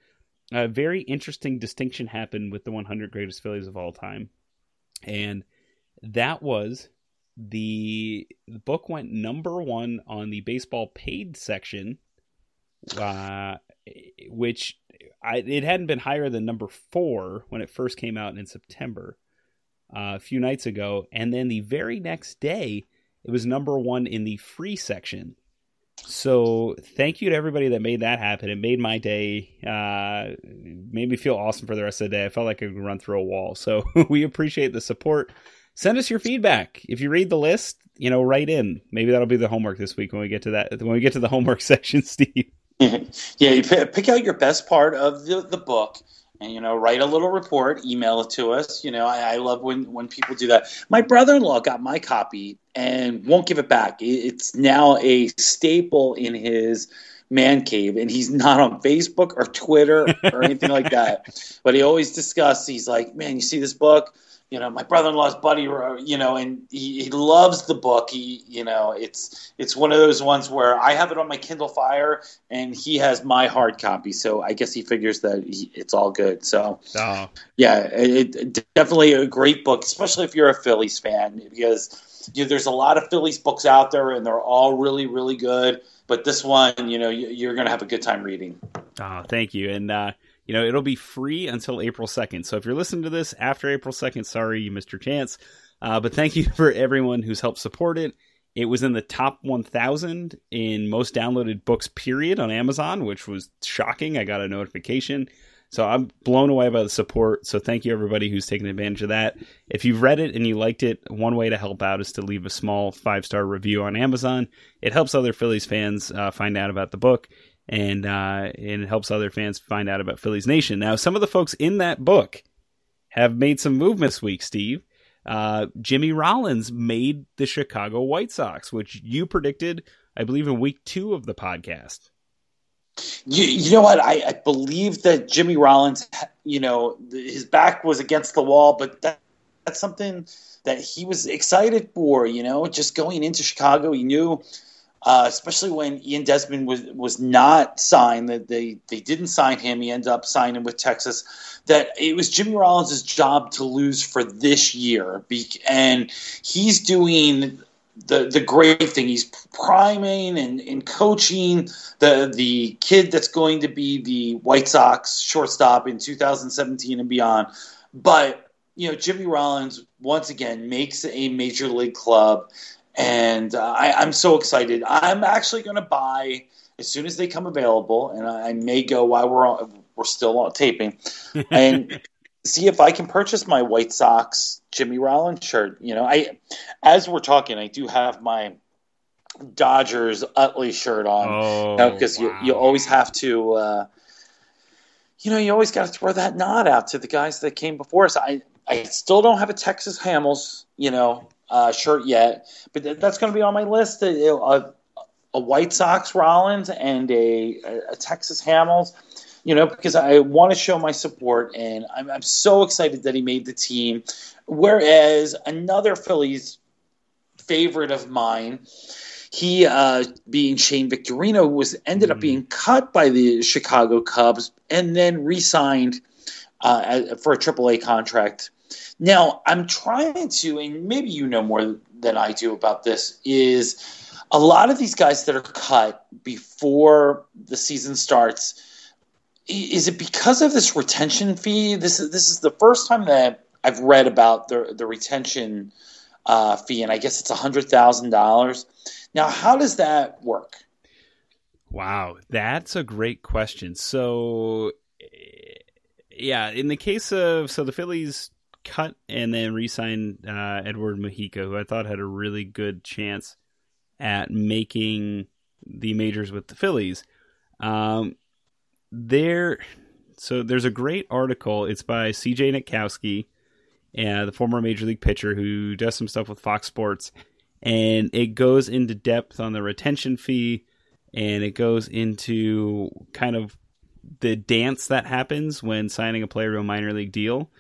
a very interesting distinction happened with the 100 greatest Phillies of all time and that was the, the book went number one on the baseball paid section, uh, which I, it hadn't been higher than number four when it first came out in September uh, a few nights ago, and then the very next day it was number one in the free section. So thank you to everybody that made that happen. It made my day. Uh, made me feel awesome for the rest of the day. I felt like I could run through a wall. So we appreciate the support. Send us your feedback. If you read the list, you know, write in. Maybe that'll be the homework this week when we get to that. When we get to the homework section, Steve. yeah, you pick out your best part of the, the book and you know write a little report email it to us you know I, I, love when when people do that my brother-in-law got my copy and won't give it back it's now a staple in his man cave, and he's not on Facebook or Twitter or anything like that. But he always discusses. He's like, "Man, you see this book? You know, my brother-in-law's buddy, you know, and he, he loves the book. He, you know, it's it's one of those ones where I have it on my Kindle Fire, and he has my hard copy. So I guess he figures that he, it's all good. So oh. yeah, it, it, definitely a great book, especially if you're a Phillies fan, because you know, there's a lot of Phillies books out there, and they're all really, really good. But this one, you know, you're going to have a good time reading. Oh, thank you. And, uh, you know, it'll be free until April 2nd. So if you're listening to this after April 2nd, sorry you missed your chance. Uh, but thank you for everyone who's helped support it. It was in the top 1,000 in most downloaded books, period, on Amazon, which was shocking. I got a notification. So I'm blown away by the support. So thank you everybody who's taken advantage of that. If you've read it and you liked it, one way to help out is to leave a small five star review on Amazon. It helps other Phillies fans uh, find out about the book, and uh, and it helps other fans find out about Phillies Nation. Now, some of the folks in that book have made some movement this week. Steve, uh, Jimmy Rollins made the Chicago White Sox, which you predicted, I believe, in week two of the podcast. You, you know what? I, I believe that Jimmy Rollins, you know, his back was against the wall, but that, that's something that he was excited for. You know, just going into Chicago, he knew, uh, especially when Ian Desmond was was not signed, that they they didn't sign him. He ended up signing with Texas. That it was Jimmy Rollins' job to lose for this year, and he's doing the the great thing. He's priming and, and coaching the the kid that's going to be the White Sox shortstop in 2017 and beyond. But you know, Jimmy Rollins once again makes a major league club, and uh, I, I'm so excited. I'm actually going to buy as soon as they come available, and I, I may go while we're on, we're still on taping, and see if I can purchase my White Sox Jimmy Rollins shirt. You know, I as we're talking, I do have my Dodgers Utley shirt on because oh, wow. you you always have to. Uh, you know, you always got to throw that nod out to the guys that came before us. I I still don't have a Texas Hamels, you know, uh, shirt yet, but th- that's going to be on my list. A, a, a, White Sox Rollins and a, a Texas Hamels you know, because I want to show my support, and I'm, I'm so excited that he made the team. Whereas another Phillies favorite of mine, he uh, being Shane Victorino, was ended up being cut by the Chicago Cubs and then re-signed uh, for a AAA contract. Now I'm trying to, and maybe you know more than I do about this, is a lot of these guys that are cut before the season starts is it because of this retention fee? This is this is the first time that I've read about the the retention uh, fee, and I guess it's hundred thousand dollars. Now, how does that work? Wow, that's a great question. So, yeah, in the case of so the Phillies cut and then re-signed uh, Edward Mujica, who I thought had a really good chance at making the majors with the Phillies. Um, there so there's a great article. It's by CJ Nitkowski, uh, the former major league pitcher who does some stuff with Fox Sports, and it goes into depth on the retention fee, and it goes into kind of the dance that happens when signing a player to a minor league deal,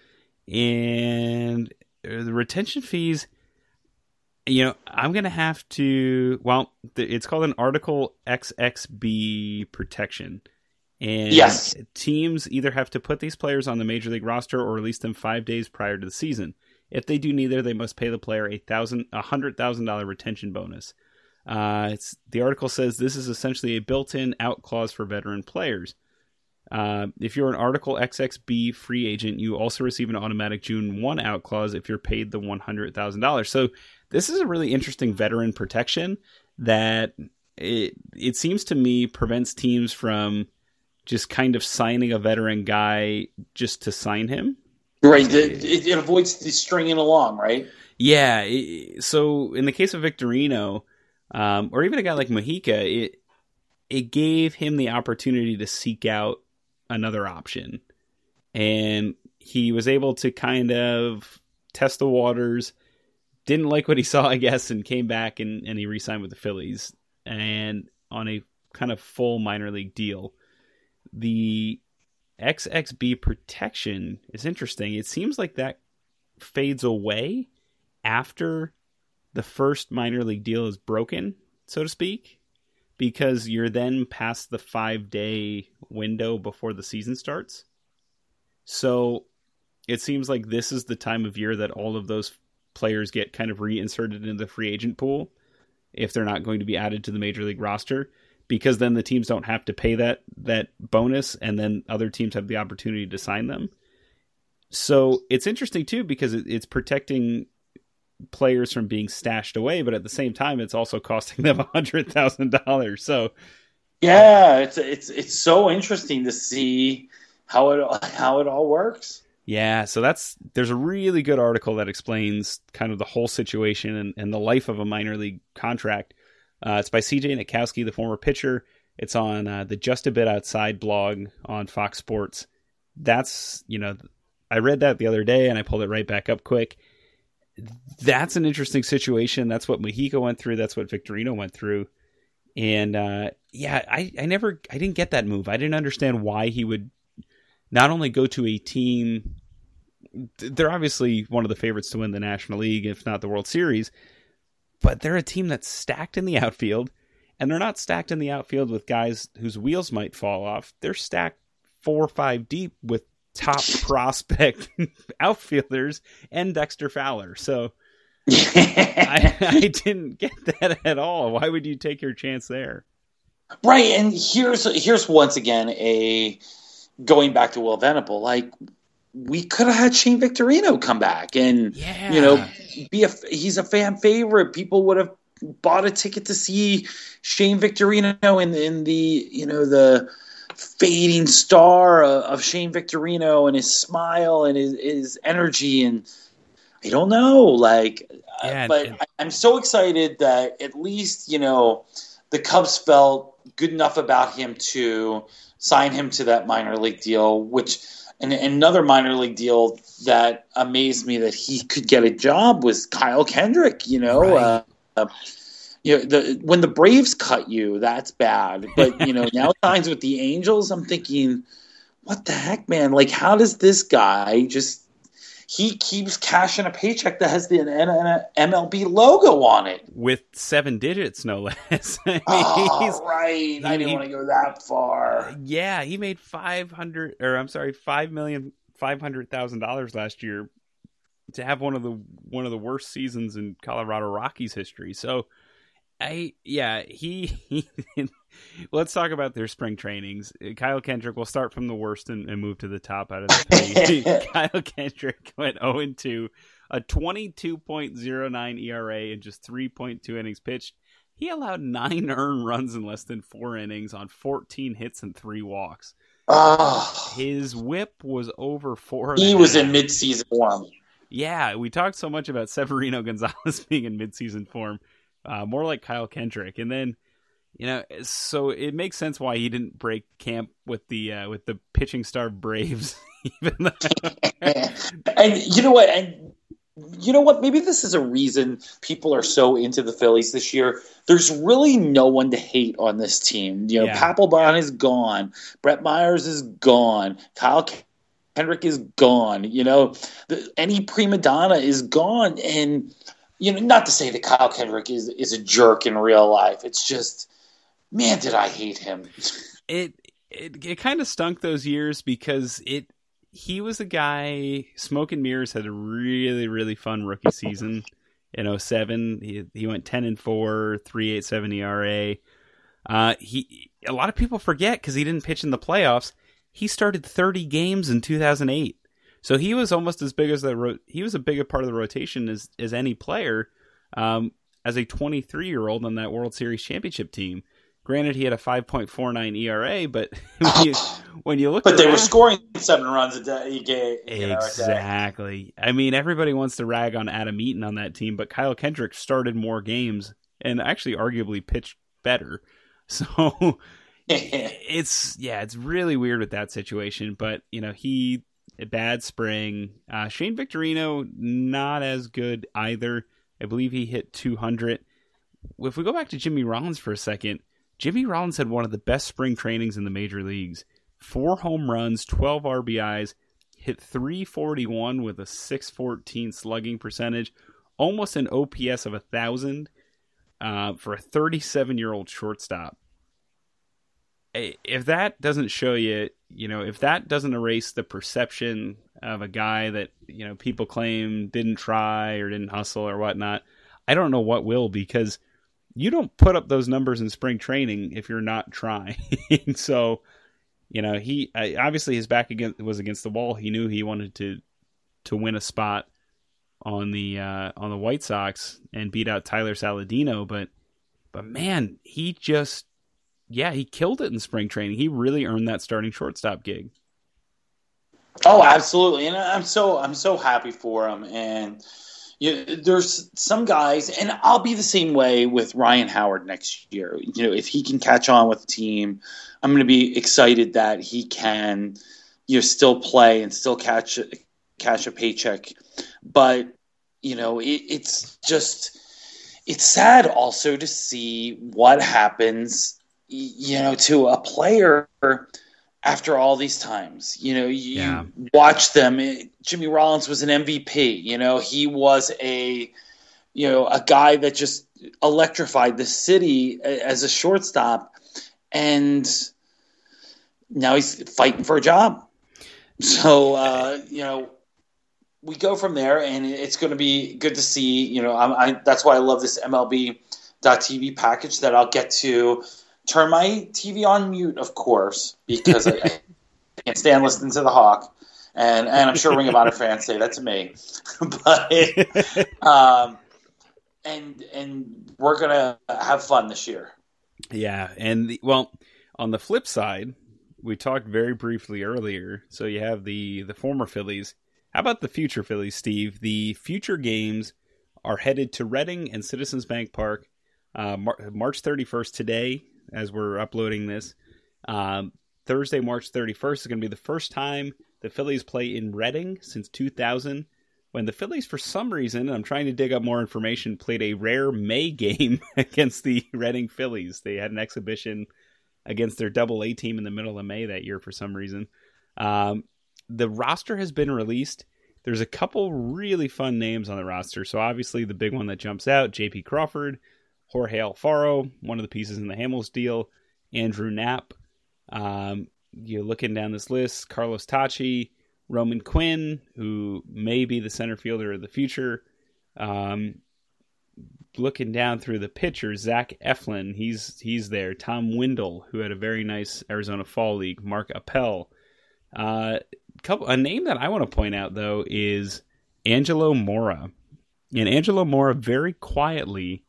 and the retention fees. You know, I'm gonna have to. Well, it's called an Article XXB protection and yes. teams either have to put these players on the major league roster or release them five days prior to the season. If they do neither, they must pay the player a thousand, a hundred thousand dollar retention bonus. Uh, it's the article says this is essentially a built-in out clause for veteran players. Uh, if you're an Article XXB free agent, you also receive an automatic June one out clause if you're paid the one hundred thousand dollars. So this is a really interesting veteran protection that it it seems to me prevents teams from just kind of signing a veteran guy just to sign him. Right. It, it avoids the stringing along, right? Yeah. so in the case of Victorino, um, or even a guy like Mujica, it it gave him the opportunity to seek out another option, and he was able to kind of test the waters. Didn't like what he saw, I guess, and came back and, and he re-signed with the Phillies. And on a kind of full minor league deal. The XXB protection is interesting. It seems like that fades away after the first minor league deal is broken, so to speak, because you're then past the five day window before the season starts. So it seems like this is the time of year that all of those players get kind of reinserted into the free agent pool if they're not going to be added to the major league roster because then the teams don't have to pay that that bonus and then other teams have the opportunity to sign them. So it's interesting too because it's protecting players from being stashed away, but at the same time, it's also costing them a hundred thousand dollars. So, yeah, it's it's it's so interesting to see how it how it all works. Yeah, so that's there's a really good article that explains kind of the whole situation and, and the life of a minor league contract. Uh, it's by CJ Nitkowski, the former pitcher. It's on uh, the Just a Bit Outside blog on Fox Sports. That's you know, I read that the other day and I pulled it right back up quick. That's an interesting situation. That's what Mujica went through. That's what Victorino went through. And uh, yeah, I, I never I didn't get that move. I didn't understand why he would not only go to a team they're obviously one of the favorites to win the National League, if not the World Series, but they're a team that's stacked in the outfield, and they're not stacked in the outfield with guys whose wheels might fall off. They're stacked four or five deep with top prospect outfielders and Dexter Fowler. So I, I didn't get that at all. Why would you take your chance there? Right, and here's here's once again a going back to Will Venable, like we could have had Shane Victorino come back and yeah. you know be a he's a fan favorite. People would have bought a ticket to see Shane Victorino in in the you know the fading star of, Shane Victorino and his smile and his, his energy and I don't know like uh, but and- I, I'm so excited that at least you know the Cubs felt good enough about him to sign him to that minor league deal, which and another minor league deal that amazed me that he could get a job was Kyle Kendrick. You know, right. uh, you know the when the Braves cut you, that's bad. But you know now signs with the Angels, I'm thinking, what the heck, man? Like, how does this guy just he keeps cashing a paycheck that has the MLB logo on it with seven digits, no less. I mean, oh, right. I didn't want to go that far. Yeah, he made five hundred, or I'm sorry, five million five hundred thousand dollars last year to have one of the one of the worst seasons in Colorado Rockies history. So I yeah, he, he let's talk about their spring trainings. Uh, Kyle Kendrick We'll start from the worst and, and move to the top out of the three. Kyle Kendrick went 0 and 2, a 22.09 ERA and just 3.2 innings pitched. He allowed nine earned runs in less than four innings on 14 hits and three walks. Oh. His whip was over four. He was in midseason form. Yeah, we talked so much about Severino Gonzalez being in midseason form uh, more like Kyle Kendrick. And then, you know, so it makes sense why he didn't break camp with the uh, with the pitching star Braves. even though... and you know what? And you know what? Maybe this is a reason people are so into the Phillies this year. There's really no one to hate on this team. You know, yeah. Papelbon is gone. Brett Myers is gone. Kyle Kendrick is gone. You know, the, any prima donna is gone, and you know, not to say that Kyle Kendrick is is a jerk in real life. It's just, man, did I hate him. It it, it kind of stunk those years because it he was a guy. Smoke and Mirrors had a really really fun rookie season in 07. He he went ten and four, three eight seven ERA. Uh, he a lot of people forget because he didn't pitch in the playoffs. He started 30 games in 2008. So he was almost as big as the ro- he was a bigger part of the rotation as as any player um, as a 23 year old on that World Series championship team. Granted, he had a 5.49 ERA, but when you, when you look, but they were scoring seven runs a day. Game, exactly. I mean, everybody wants to rag on Adam Eaton on that team, but Kyle Kendrick started more games and actually arguably pitched better. So it's yeah, it's really weird with that situation. But you know, he a bad spring. Uh, Shane Victorino, not as good either. I believe he hit 200. If we go back to Jimmy Rollins for a second, Jimmy Rollins had one of the best spring trainings in the major leagues. Four home runs, 12 RBIs, hit 341 with a 614 slugging percentage, almost an OPS of a 1,000 uh, for a 37 year old shortstop. If that doesn't show you, you know, if that doesn't erase the perception of a guy that, you know, people claim didn't try or didn't hustle or whatnot, I don't know what will because you don't put up those numbers in spring training if you're not trying. so, you know, he obviously his back against was against the wall. He knew he wanted to to win a spot on the uh, on the White Sox and beat out Tyler Saladino, but but man, he just yeah, he killed it in spring training. He really earned that starting shortstop gig. Oh, absolutely, and I'm so I'm so happy for him. And you there's some guys, and I'll be the same way with Ryan Howard next year. You know, if he can catch on with the team, I'm going to be excited that he can you know still play and still catch cash a paycheck. But you know, it, it's just it's sad also to see what happens, you know, to a player after all these times. You know, you yeah. watch them. Jimmy Rollins was an MVP. You know, he was a you know a guy that just electrified the city as a shortstop, and now he's fighting for a job. So uh, you know, we go from there, and it's going to be good to see. You know, I, I, that's why I love this MLB.TV package that I'll get to turn my TV on mute, of course, because I, I can't stand listening to the Hawk. And, and I'm sure Ring of Honor fans say that to me, but um, and and we're gonna have fun this year. Yeah, and the, well, on the flip side, we talked very briefly earlier. So you have the the former Phillies how about the future Phillies, Steve? The future games are headed to Reading and Citizens Bank Park uh, Mar- March 31st today, as we're uploading this. Um, Thursday, March 31st is going to be the first time the Phillies play in Reading since 2000. When the Phillies, for some reason, I'm trying to dig up more information, played a rare May game against the Reading Phillies. They had an exhibition against their double A team in the middle of May that year for some reason. Um, the roster has been released. There's a couple really fun names on the roster. So obviously the big one that jumps out, J.P. Crawford, Jorge Alfaro, one of the pieces in the Hamels deal, Andrew Knapp. Um, you're looking down this list, Carlos Tocci, Roman Quinn, who may be the center fielder of the future. Um, looking down through the pitchers, Zach Eflin, he's he's there. Tom Windle, who had a very nice Arizona Fall League. Mark Appel. Uh, couple a name that I want to point out though is Angelo Mora. And Angelo Mora very quietly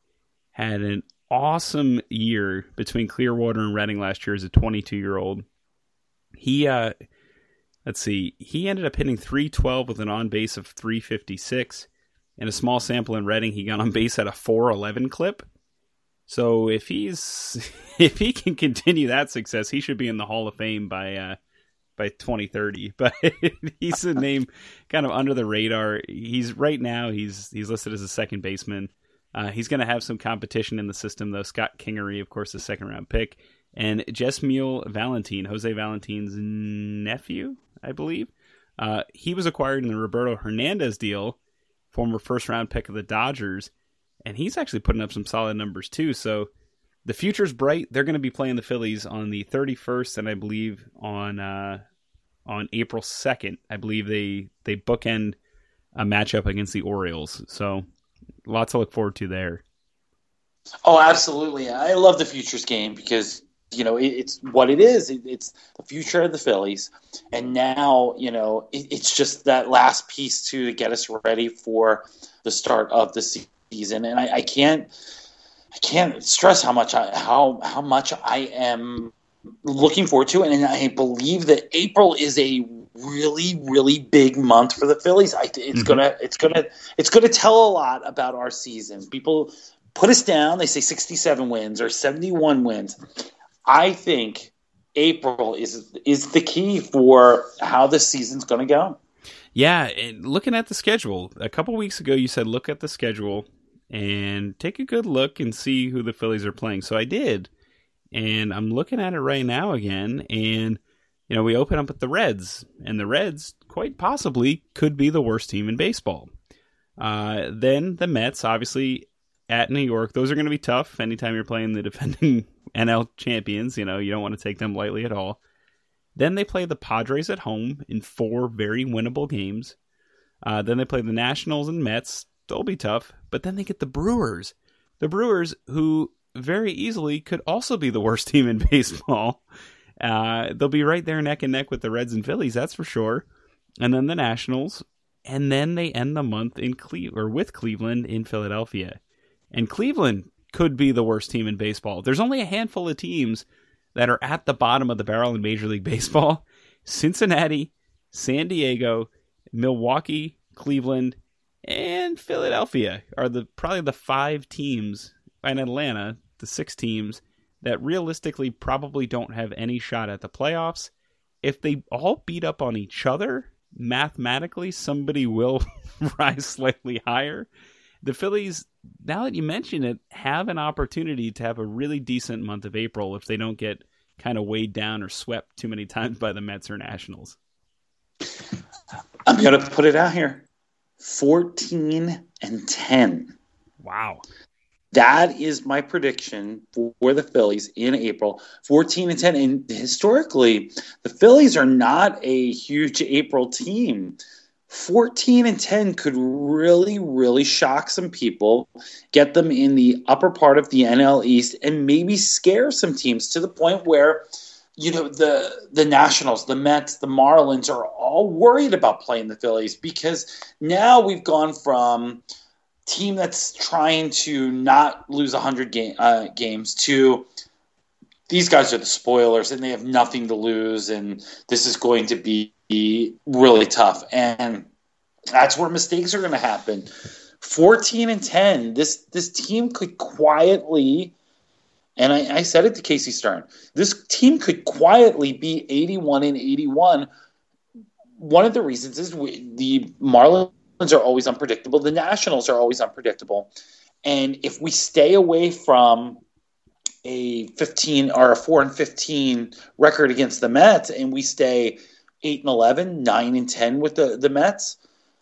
had an awesome year between Clearwater and Reading last year as a 22 year old. He, uh, let's see, he ended up hitting 312 with an on base of 356. In a small sample in Reading, he got on base at a 411 clip. So if he's if he can continue that success, he should be in the Hall of Fame by uh, by 2030 but he's a name kind of under the radar he's right now he's he's listed as a second baseman uh, he's going to have some competition in the system though scott kingery of course the second round pick and Jesmuel Valentin jose valentin's nephew i believe uh, he was acquired in the roberto hernandez deal former first round pick of the dodgers and he's actually putting up some solid numbers too so the future's bright. They're going to be playing the Phillies on the 31st, and I believe on uh, on April 2nd. I believe they they bookend a matchup against the Orioles. So lots to look forward to there. Oh, absolutely! I love the futures game because you know it, it's what it is. It, it's the future of the Phillies, and now you know it, it's just that last piece to get us ready for the start of the season. And I, I can't I can't stress how much I how how much I am looking forward to it, and I believe that April is a really really big month for the Phillies. I, it's mm-hmm. gonna it's gonna it's gonna tell a lot about our season. People put us down. They say sixty seven wins or seventy one wins. I think April is is the key for how the season's going to go. Yeah, and looking at the schedule, a couple weeks ago you said look at the schedule and take a good look and see who the Phillies are playing. So I did. and I'm looking at it right now again, and you know we open up with the Reds, and the Reds quite possibly could be the worst team in baseball. Uh, then the Mets, obviously at New York, those are going to be tough. Anytime you're playing the defending NL champions, you know you don't want to take them lightly at all. Then they play the Padres at home in four very winnable games. Uh, then they play the Nationals and Mets. They'll be tough. But then they get the Brewers. The Brewers, who very easily could also be the worst team in baseball. Uh, they'll be right there neck and neck with the Reds and Phillies, that's for sure. And then the Nationals, and then they end the month in Cle- or with Cleveland in Philadelphia. And Cleveland could be the worst team in baseball. There's only a handful of teams that are at the bottom of the barrel in Major League Baseball. Cincinnati, San Diego, Milwaukee, Cleveland, and Philadelphia are the probably the five teams and Atlanta, the six teams that realistically probably don't have any shot at the playoffs. If they all beat up on each other, mathematically somebody will rise slightly higher. The Phillies, now that you mention it, have an opportunity to have a really decent month of April if they don't get kind of weighed down or swept too many times by the Mets or Nationals. I'm going to put it out here 14 and 10. Wow. That is my prediction for the Phillies in April. 14 and 10. And historically, the Phillies are not a huge April team. 14 and 10 could really, really shock some people, get them in the upper part of the NL East, and maybe scare some teams to the point where, you know, the the Nationals, the Mets, the Marlins are all worried about playing the Phillies because now we've gone from team that's trying to not lose 100 game, uh, games to these guys are the spoilers and they have nothing to lose and this is going to be really tough. And that's where mistakes are going to happen. 14 and 10 this this team could quietly and I, I said it to casey stern this team could quietly be 81 and 81 one of the reasons is we, the marlins are always unpredictable the nationals are always unpredictable and if we stay away from a 15 or a 4 and 15 record against the Mets and we stay 8 and 11, 9 and 10 with the the Mets,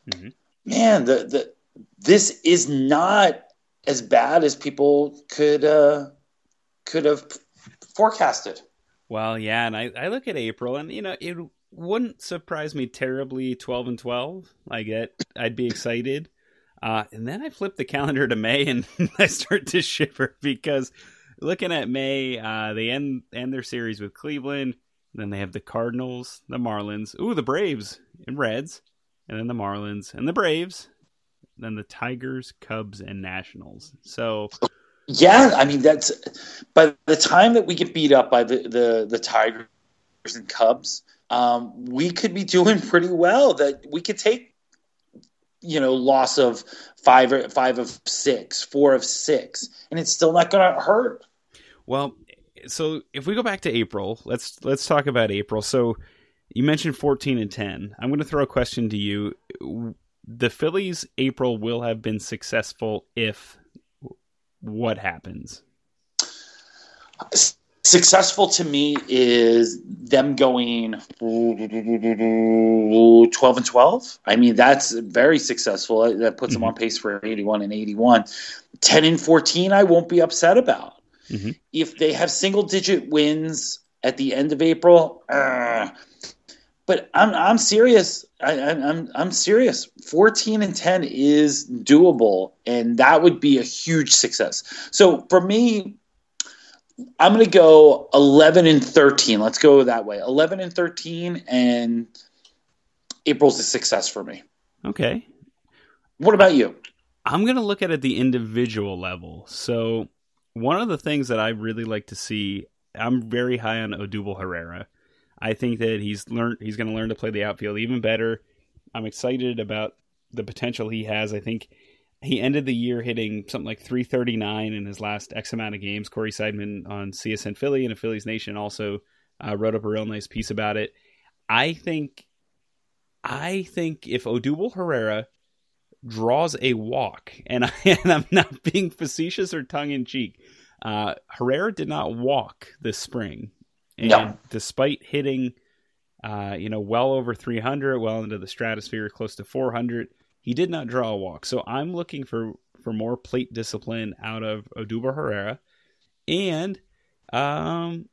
mm-hmm. man, the the this is not as bad as people could uh, could have forecasted. Well, yeah, and I, I look at April, and you know, it wouldn't surprise me terribly. Twelve and twelve, I get, I'd be excited. Uh, and then I flip the calendar to May, and I start to shiver because looking at May, uh, they end end their series with Cleveland. Then they have the Cardinals, the Marlins, ooh, the Braves and Reds, and then the Marlins and the Braves, then the Tigers, Cubs, and Nationals. So, yeah, I mean that's by the time that we get beat up by the the, the Tigers and Cubs, um, we could be doing pretty well. That we could take, you know, loss of five five of six, four of six, and it's still not going to hurt. Well, so if we go back to April, let's let's talk about April. So you mentioned 14 and 10. I'm going to throw a question to you. The Phillies April will have been successful if what happens? Successful to me is them going 12 and 12. I mean, that's very successful. That puts mm-hmm. them on pace for 81 and 81. 10 and 14, I won't be upset about. Mm-hmm. If they have single digit wins at the end of April, uh, but I'm I'm serious. I, am I'm I'm serious. 14 and 10 is doable, and that would be a huge success. So for me, I'm going to go 11 and 13. Let's go that way. 11 and 13, and April's a success for me. Okay. What about you? I'm going to look at it at the individual level. So one of the things that I really like to see, I'm very high on Odubel Herrera. I think that he's learned he's going to learn to play the outfield even better. I'm excited about the potential he has. I think he ended the year hitting something like 339 in his last X amount of games. Corey Seidman on CSN Philly and Phillies Nation also uh, wrote up a real nice piece about it. I think, I think if Odubel Herrera draws a walk, and, I, and I'm not being facetious or tongue in cheek, Uh, Herrera did not walk this spring, and No. despite hitting, uh, you know, well over 300, well into the stratosphere, close to 400, he did not draw a walk. So I'm looking for for more plate discipline out of Odubel Herrera, and um,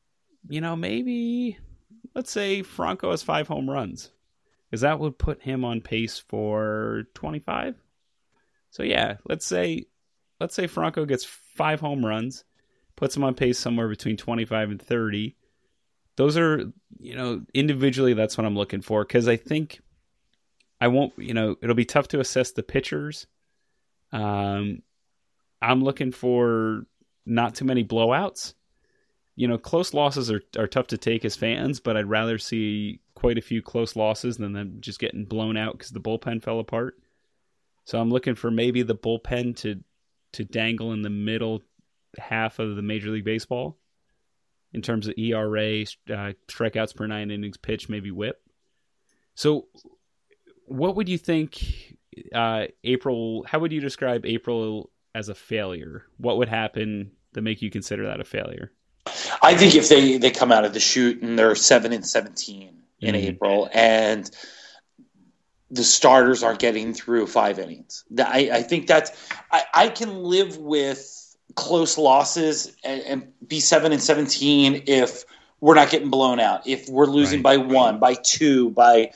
you know, maybe let's say Franco has five home runs, because that would put him on pace for 25. So yeah, let's say let's say Franco gets five home runs, puts him on pace somewhere between 25 and 30. Those are, you know, individually that's what I'm looking for because I think I won't, you know, it'll be tough to assess the pitchers. Um, I'm looking for not too many blowouts. You know, close losses are, are tough to take as fans, but I'd rather see quite a few close losses than them just getting blown out because the bullpen fell apart. So I'm looking for maybe the bullpen to to dangle in the middle half of the Major League Baseball in terms of ERA, uh, strikeouts per nine innings pitched, maybe WHIP. So, what would you think? Uh, April? How would you describe April as a failure? What would happen to make you consider that a failure? I think if they they come out of the chute and they're seven and seventeen in Mhm. April and the starters aren't getting through five innings, I, I think that's I, I can live with close losses and, and be seven and seventeen if we're not getting blown out, if we're losing Right. by one, by two, by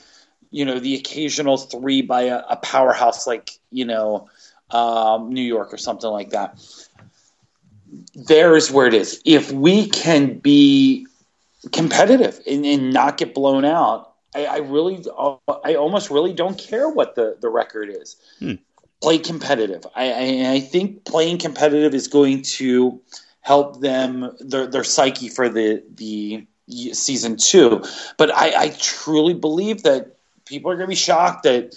you know the occasional three by a, a powerhouse like you know um, New York or something like that there's where it is. If we can be competitive and, and not get blown out, I, I really, I almost really don't care what the, the record is. Hmm. Play competitive. I, I, I think playing competitive is going to help them their, their psyche for the the season two. But I, I truly believe that people are going to be shocked that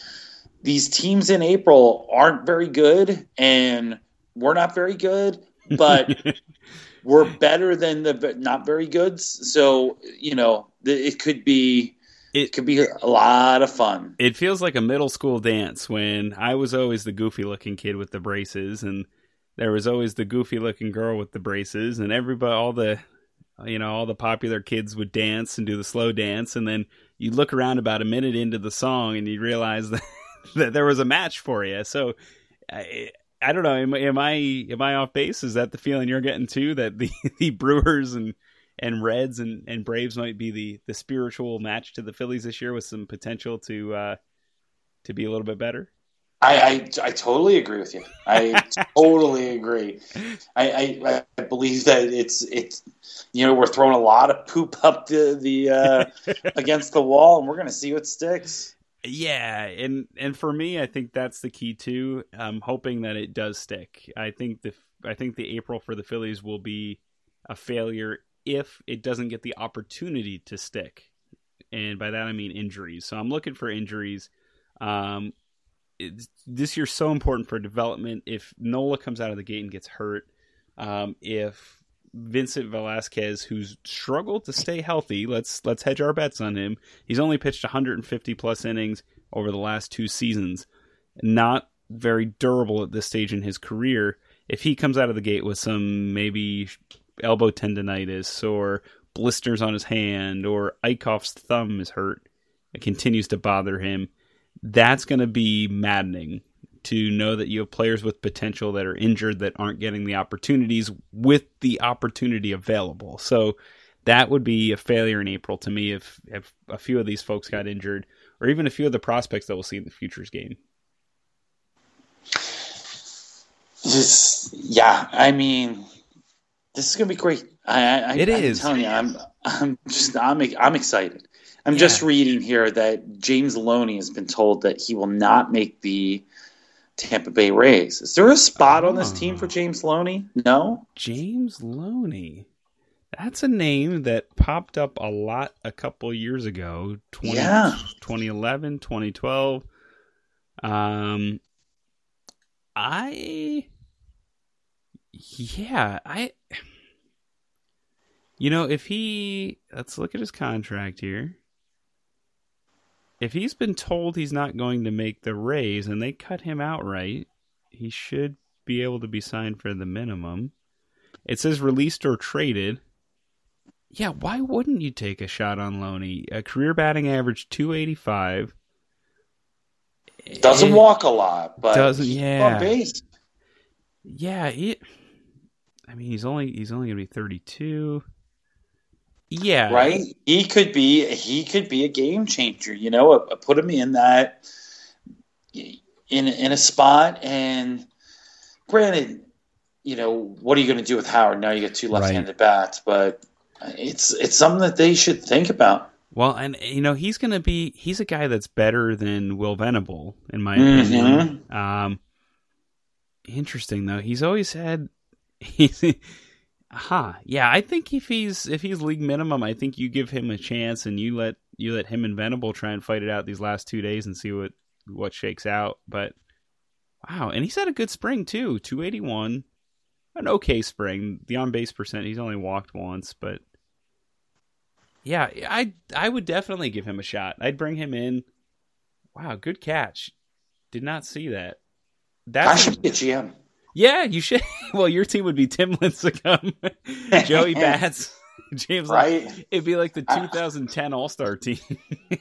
these teams in April aren't very good and we're not very good but we're better than the not very goods. So you know, it could be it, It- could be a lot of fun. it feels like a middle school dance when I was always the goofy looking kid with the braces and there was always the goofy looking girl with the braces and everybody all the you know all the popular kids would dance and do the slow dance and then you look around about a minute into the song and you realize that, that there was a match for you. So I, I don't know. Am, am I am I off base? Is that the feeling you're getting too that the, the Brewers and and Reds and, and Braves might be the, the spiritual match to the Phillies this year with some potential to uh, to be a little bit better. I, I, I totally agree with you. I totally agree. I, I, I believe that it's it's you know we're throwing a lot of poop up the the uh, against the wall, and we're going to see what sticks. Yeah, and and for me, I think that's the key too. I'm hoping that it does stick. I think the I think the April for the Phillies will be a failure if it doesn't get the opportunity to stick, and by that I mean injuries. So I'm looking for injuries. Um, this year's so important for development. If Nola comes out of the gate and gets hurt, um, if Vincent Velasquez, who's struggled to stay healthy, let's let's hedge our bets on him. He's only pitched 150 plus innings over the last two seasons, not very durable at this stage in his career. If he comes out of the gate with some maybe elbow tendonitis or blisters on his hand or Eickhoff's thumb is hurt, it continues to bother him. That's going to be maddening to know that you have players with potential that are injured that aren't getting the opportunities with the opportunity available. So that would be a failure in April to me if, if a few of these folks got injured or even a few of the prospects that we'll see in the futures game. Just yeah, I mean, this is gonna be great. I, I, It I'm is. telling you, I'm I'm just I'm I'm excited. I'm Yeah. just reading here that James Loney has been told that he will not make the Tampa Bay Rays. Is there a spot on this team for Oh. James Loney? No. James Loney. That's a name that popped up a lot a couple years ago. 20, Yeah. 2011, 2012. Um, I, yeah, I, you know, if he, let's look at his contract here. If he's been told he's not going to make the Rays and they cut him outright, he should be able to be signed for the minimum. It says released or traded. Yeah, why wouldn't you take a shot on Loney? A career batting average 285. Doesn't walk a lot, but doesn't yeah. on base. Yeah, he, I mean he's only he's only gonna be 32. Yeah, right. He could be he could be a game changer. You know, a, a put him in that in in a spot. And granted, you know, what are you going to do with Howard now? You get two left-handed right. bats, but it's it's something that they should think about. Well, and you know, he's going to be he's a guy that's better than Will Venable in my opinion. Mm-hmm. Um, interesting though. He's always had he's Huh. Yeah, I think if he's if he's league minimum, I think you give him a chance and you let you let him and Venable try and fight it out these last two days and see what what shakes out. But wow, and he's had a good spring too. Two eighty one, an okay spring. The on base percent, he's only walked once, but yeah, I I would definitely give him a shot. I'd bring him in. Wow, good catch. Did not see that. That's I should be a GM. Yeah, you should. Well, your team would be Tim Lincecum, Joey Bats, James. Right? It'd be like the 2010 All Star team.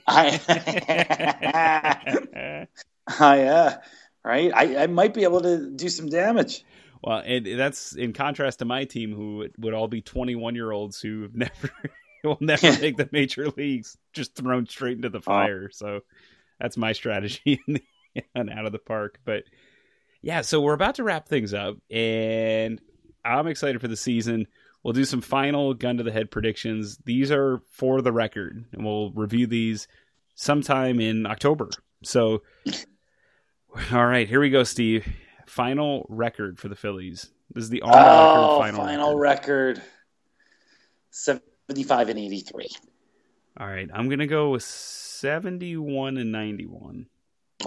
I, I, uh, right? I, I might be able to do some damage. Well, and that's in contrast to my team, who would, all be 21 year olds who have never will never make the major leagues, just thrown straight into the oh. fire. Oh. So that's my strategy and out of the park. But yeah, so we're about to wrap things up, and I'm excited for the season. We'll do some final gun to the head predictions. These are for the record, and we'll review these sometime in October. So, all right, here we go, Steve. Final record for the Phillies. This is the on oh, record final, final record. record. 75 and 83. All right, I'm going to go with 71 and 91.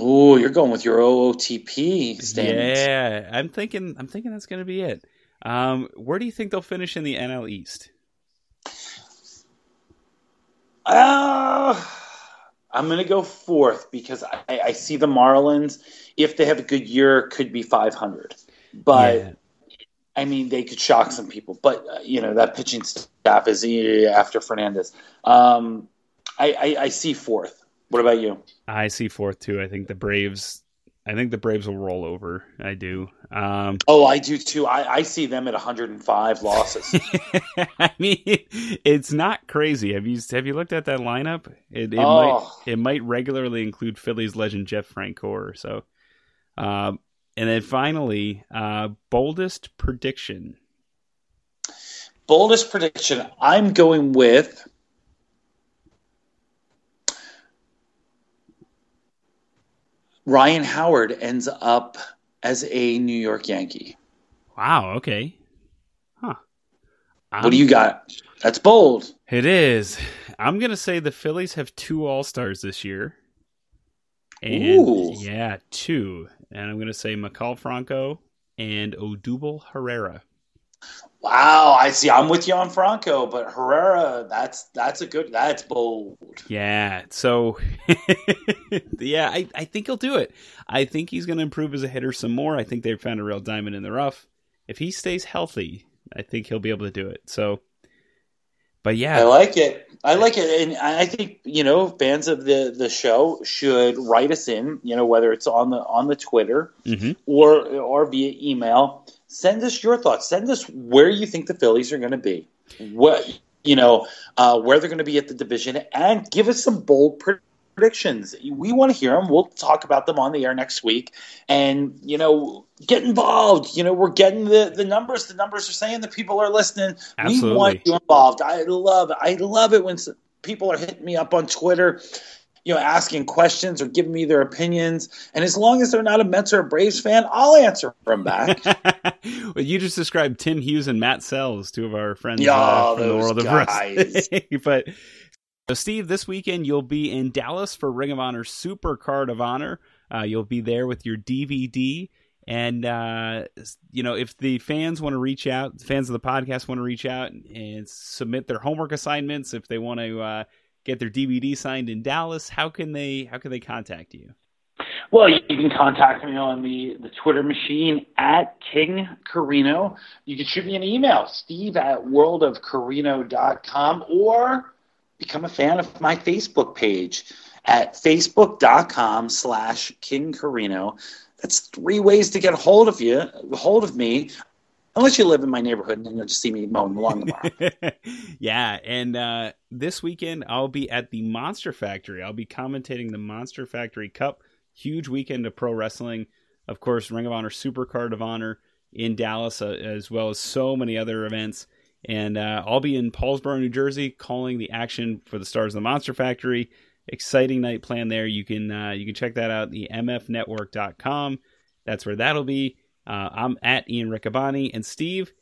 Oh, you're going with your OOTP standings. Yeah, I'm thinking. I'm thinking that's going to be it. Um, where do you think they'll finish in the NL East? Uh, I'm going to go fourth because I, I, see the Marlins. If they have a good year, could be 500. But yeah. I mean, they could shock some people. But uh, you know that pitching staff is after Fernandez. Um, I, I, I see fourth. What about you? I see fourth too. I think the Braves. I think the Braves will roll over. I do. Um, oh, I do too. I, I see them at 105 losses. I mean, it's not crazy. Have you have you looked at that lineup? It, it oh. might it might regularly include Phillies legend Jeff Francoeur. So, um, and then finally, uh, boldest prediction. Boldest prediction. I'm going with Ryan Howard ends up as a New York Yankee. Wow. Okay. Huh. I'm, what do you got? That's bold. It is. I'm gonna say the Phillies have two All Stars this year. And Ooh. yeah, two. And I'm gonna say Maikel Franco and Odubel Herrera. Wow, I see. I'm with you on Franco, but Herrera, that's that's a good. That's bold. Yeah. So, yeah, I, I think he'll do it. I think he's going to improve as a hitter some more. I think they've found a real diamond in the rough. If he stays healthy, I think he'll be able to do it. So, but yeah, I like it. I like it, and I think you know fans of the the show should write us in. You know whether it's on the on the Twitter mm-hmm. or or via email send us your thoughts. Send us where you think the Phillies are going to be. What you know, uh, where they're going to be at the division, and give us some bold predictions. We want to hear them. We'll talk about them on the air next week, and you know, get involved. You know, we're getting the the numbers. The numbers are saying that people are listening. Absolutely. We want you involved. I love. I love it when people are hitting me up on Twitter you know, asking questions or giving me their opinions. And as long as they're not a Mets or a Braves fan, I'll answer them back. well, you just described Tim Hughes and Matt Sells, two of our friends uh, from the world guys. of wrestling. but so, Steve, this weekend you'll be in Dallas for Ring of Honor Supercard of Honor. Uh, you'll be there with your DVD. And, uh, you know, if the fans want to reach out, fans of the podcast want to reach out and submit their homework assignments, if they want to, uh, get their DVD signed in Dallas, how can they how can they contact you? Well, you can contact me on the, the Twitter machine at King Corino. You can shoot me an email, steve at worldofcorino.com, or become a fan of my Facebook page at facebook.com slash King Corino. That's three ways to get hold of you, hold of me. Unless you live in my neighborhood and then you'll just see me mowing the lawn tomorrow. yeah, and uh, this weekend I'll be at the Monster Factory. I'll be commentating the Monster Factory Cup huge weekend of pro wrestling. Of course, Ring of Honor Supercard of Honor in Dallas, uh, as well as so many other events. And uh, I'll be in Paulsboro, New Jersey, calling the action for the Stars of the Monster Factory. Exciting night planned there. You can uh, you can check that out the mfnetwork.com. That's where that'll be. Uh, I'm at Ian Riccaboni and Steve.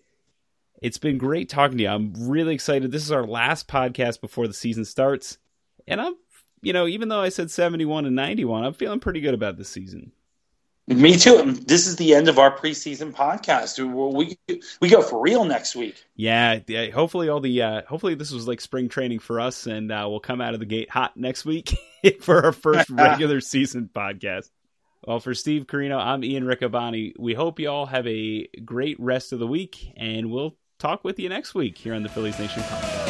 It's been great talking to you. I'm really excited. This is our last podcast before the season starts, and I'm you know, even though I said 71 and 91, I'm feeling pretty good about this season. Me too. This is the end of our preseason podcast. We we go for real next week. Yeah. Hopefully, all the uh, hopefully this was like spring training for us, and uh, we'll come out of the gate hot next week for our first regular season podcast. Well, for Steve Corino, I'm Ian Riccaboni. We hope you all have a great rest of the week, and we'll talk with you next week here on the Phillies Nation podcast.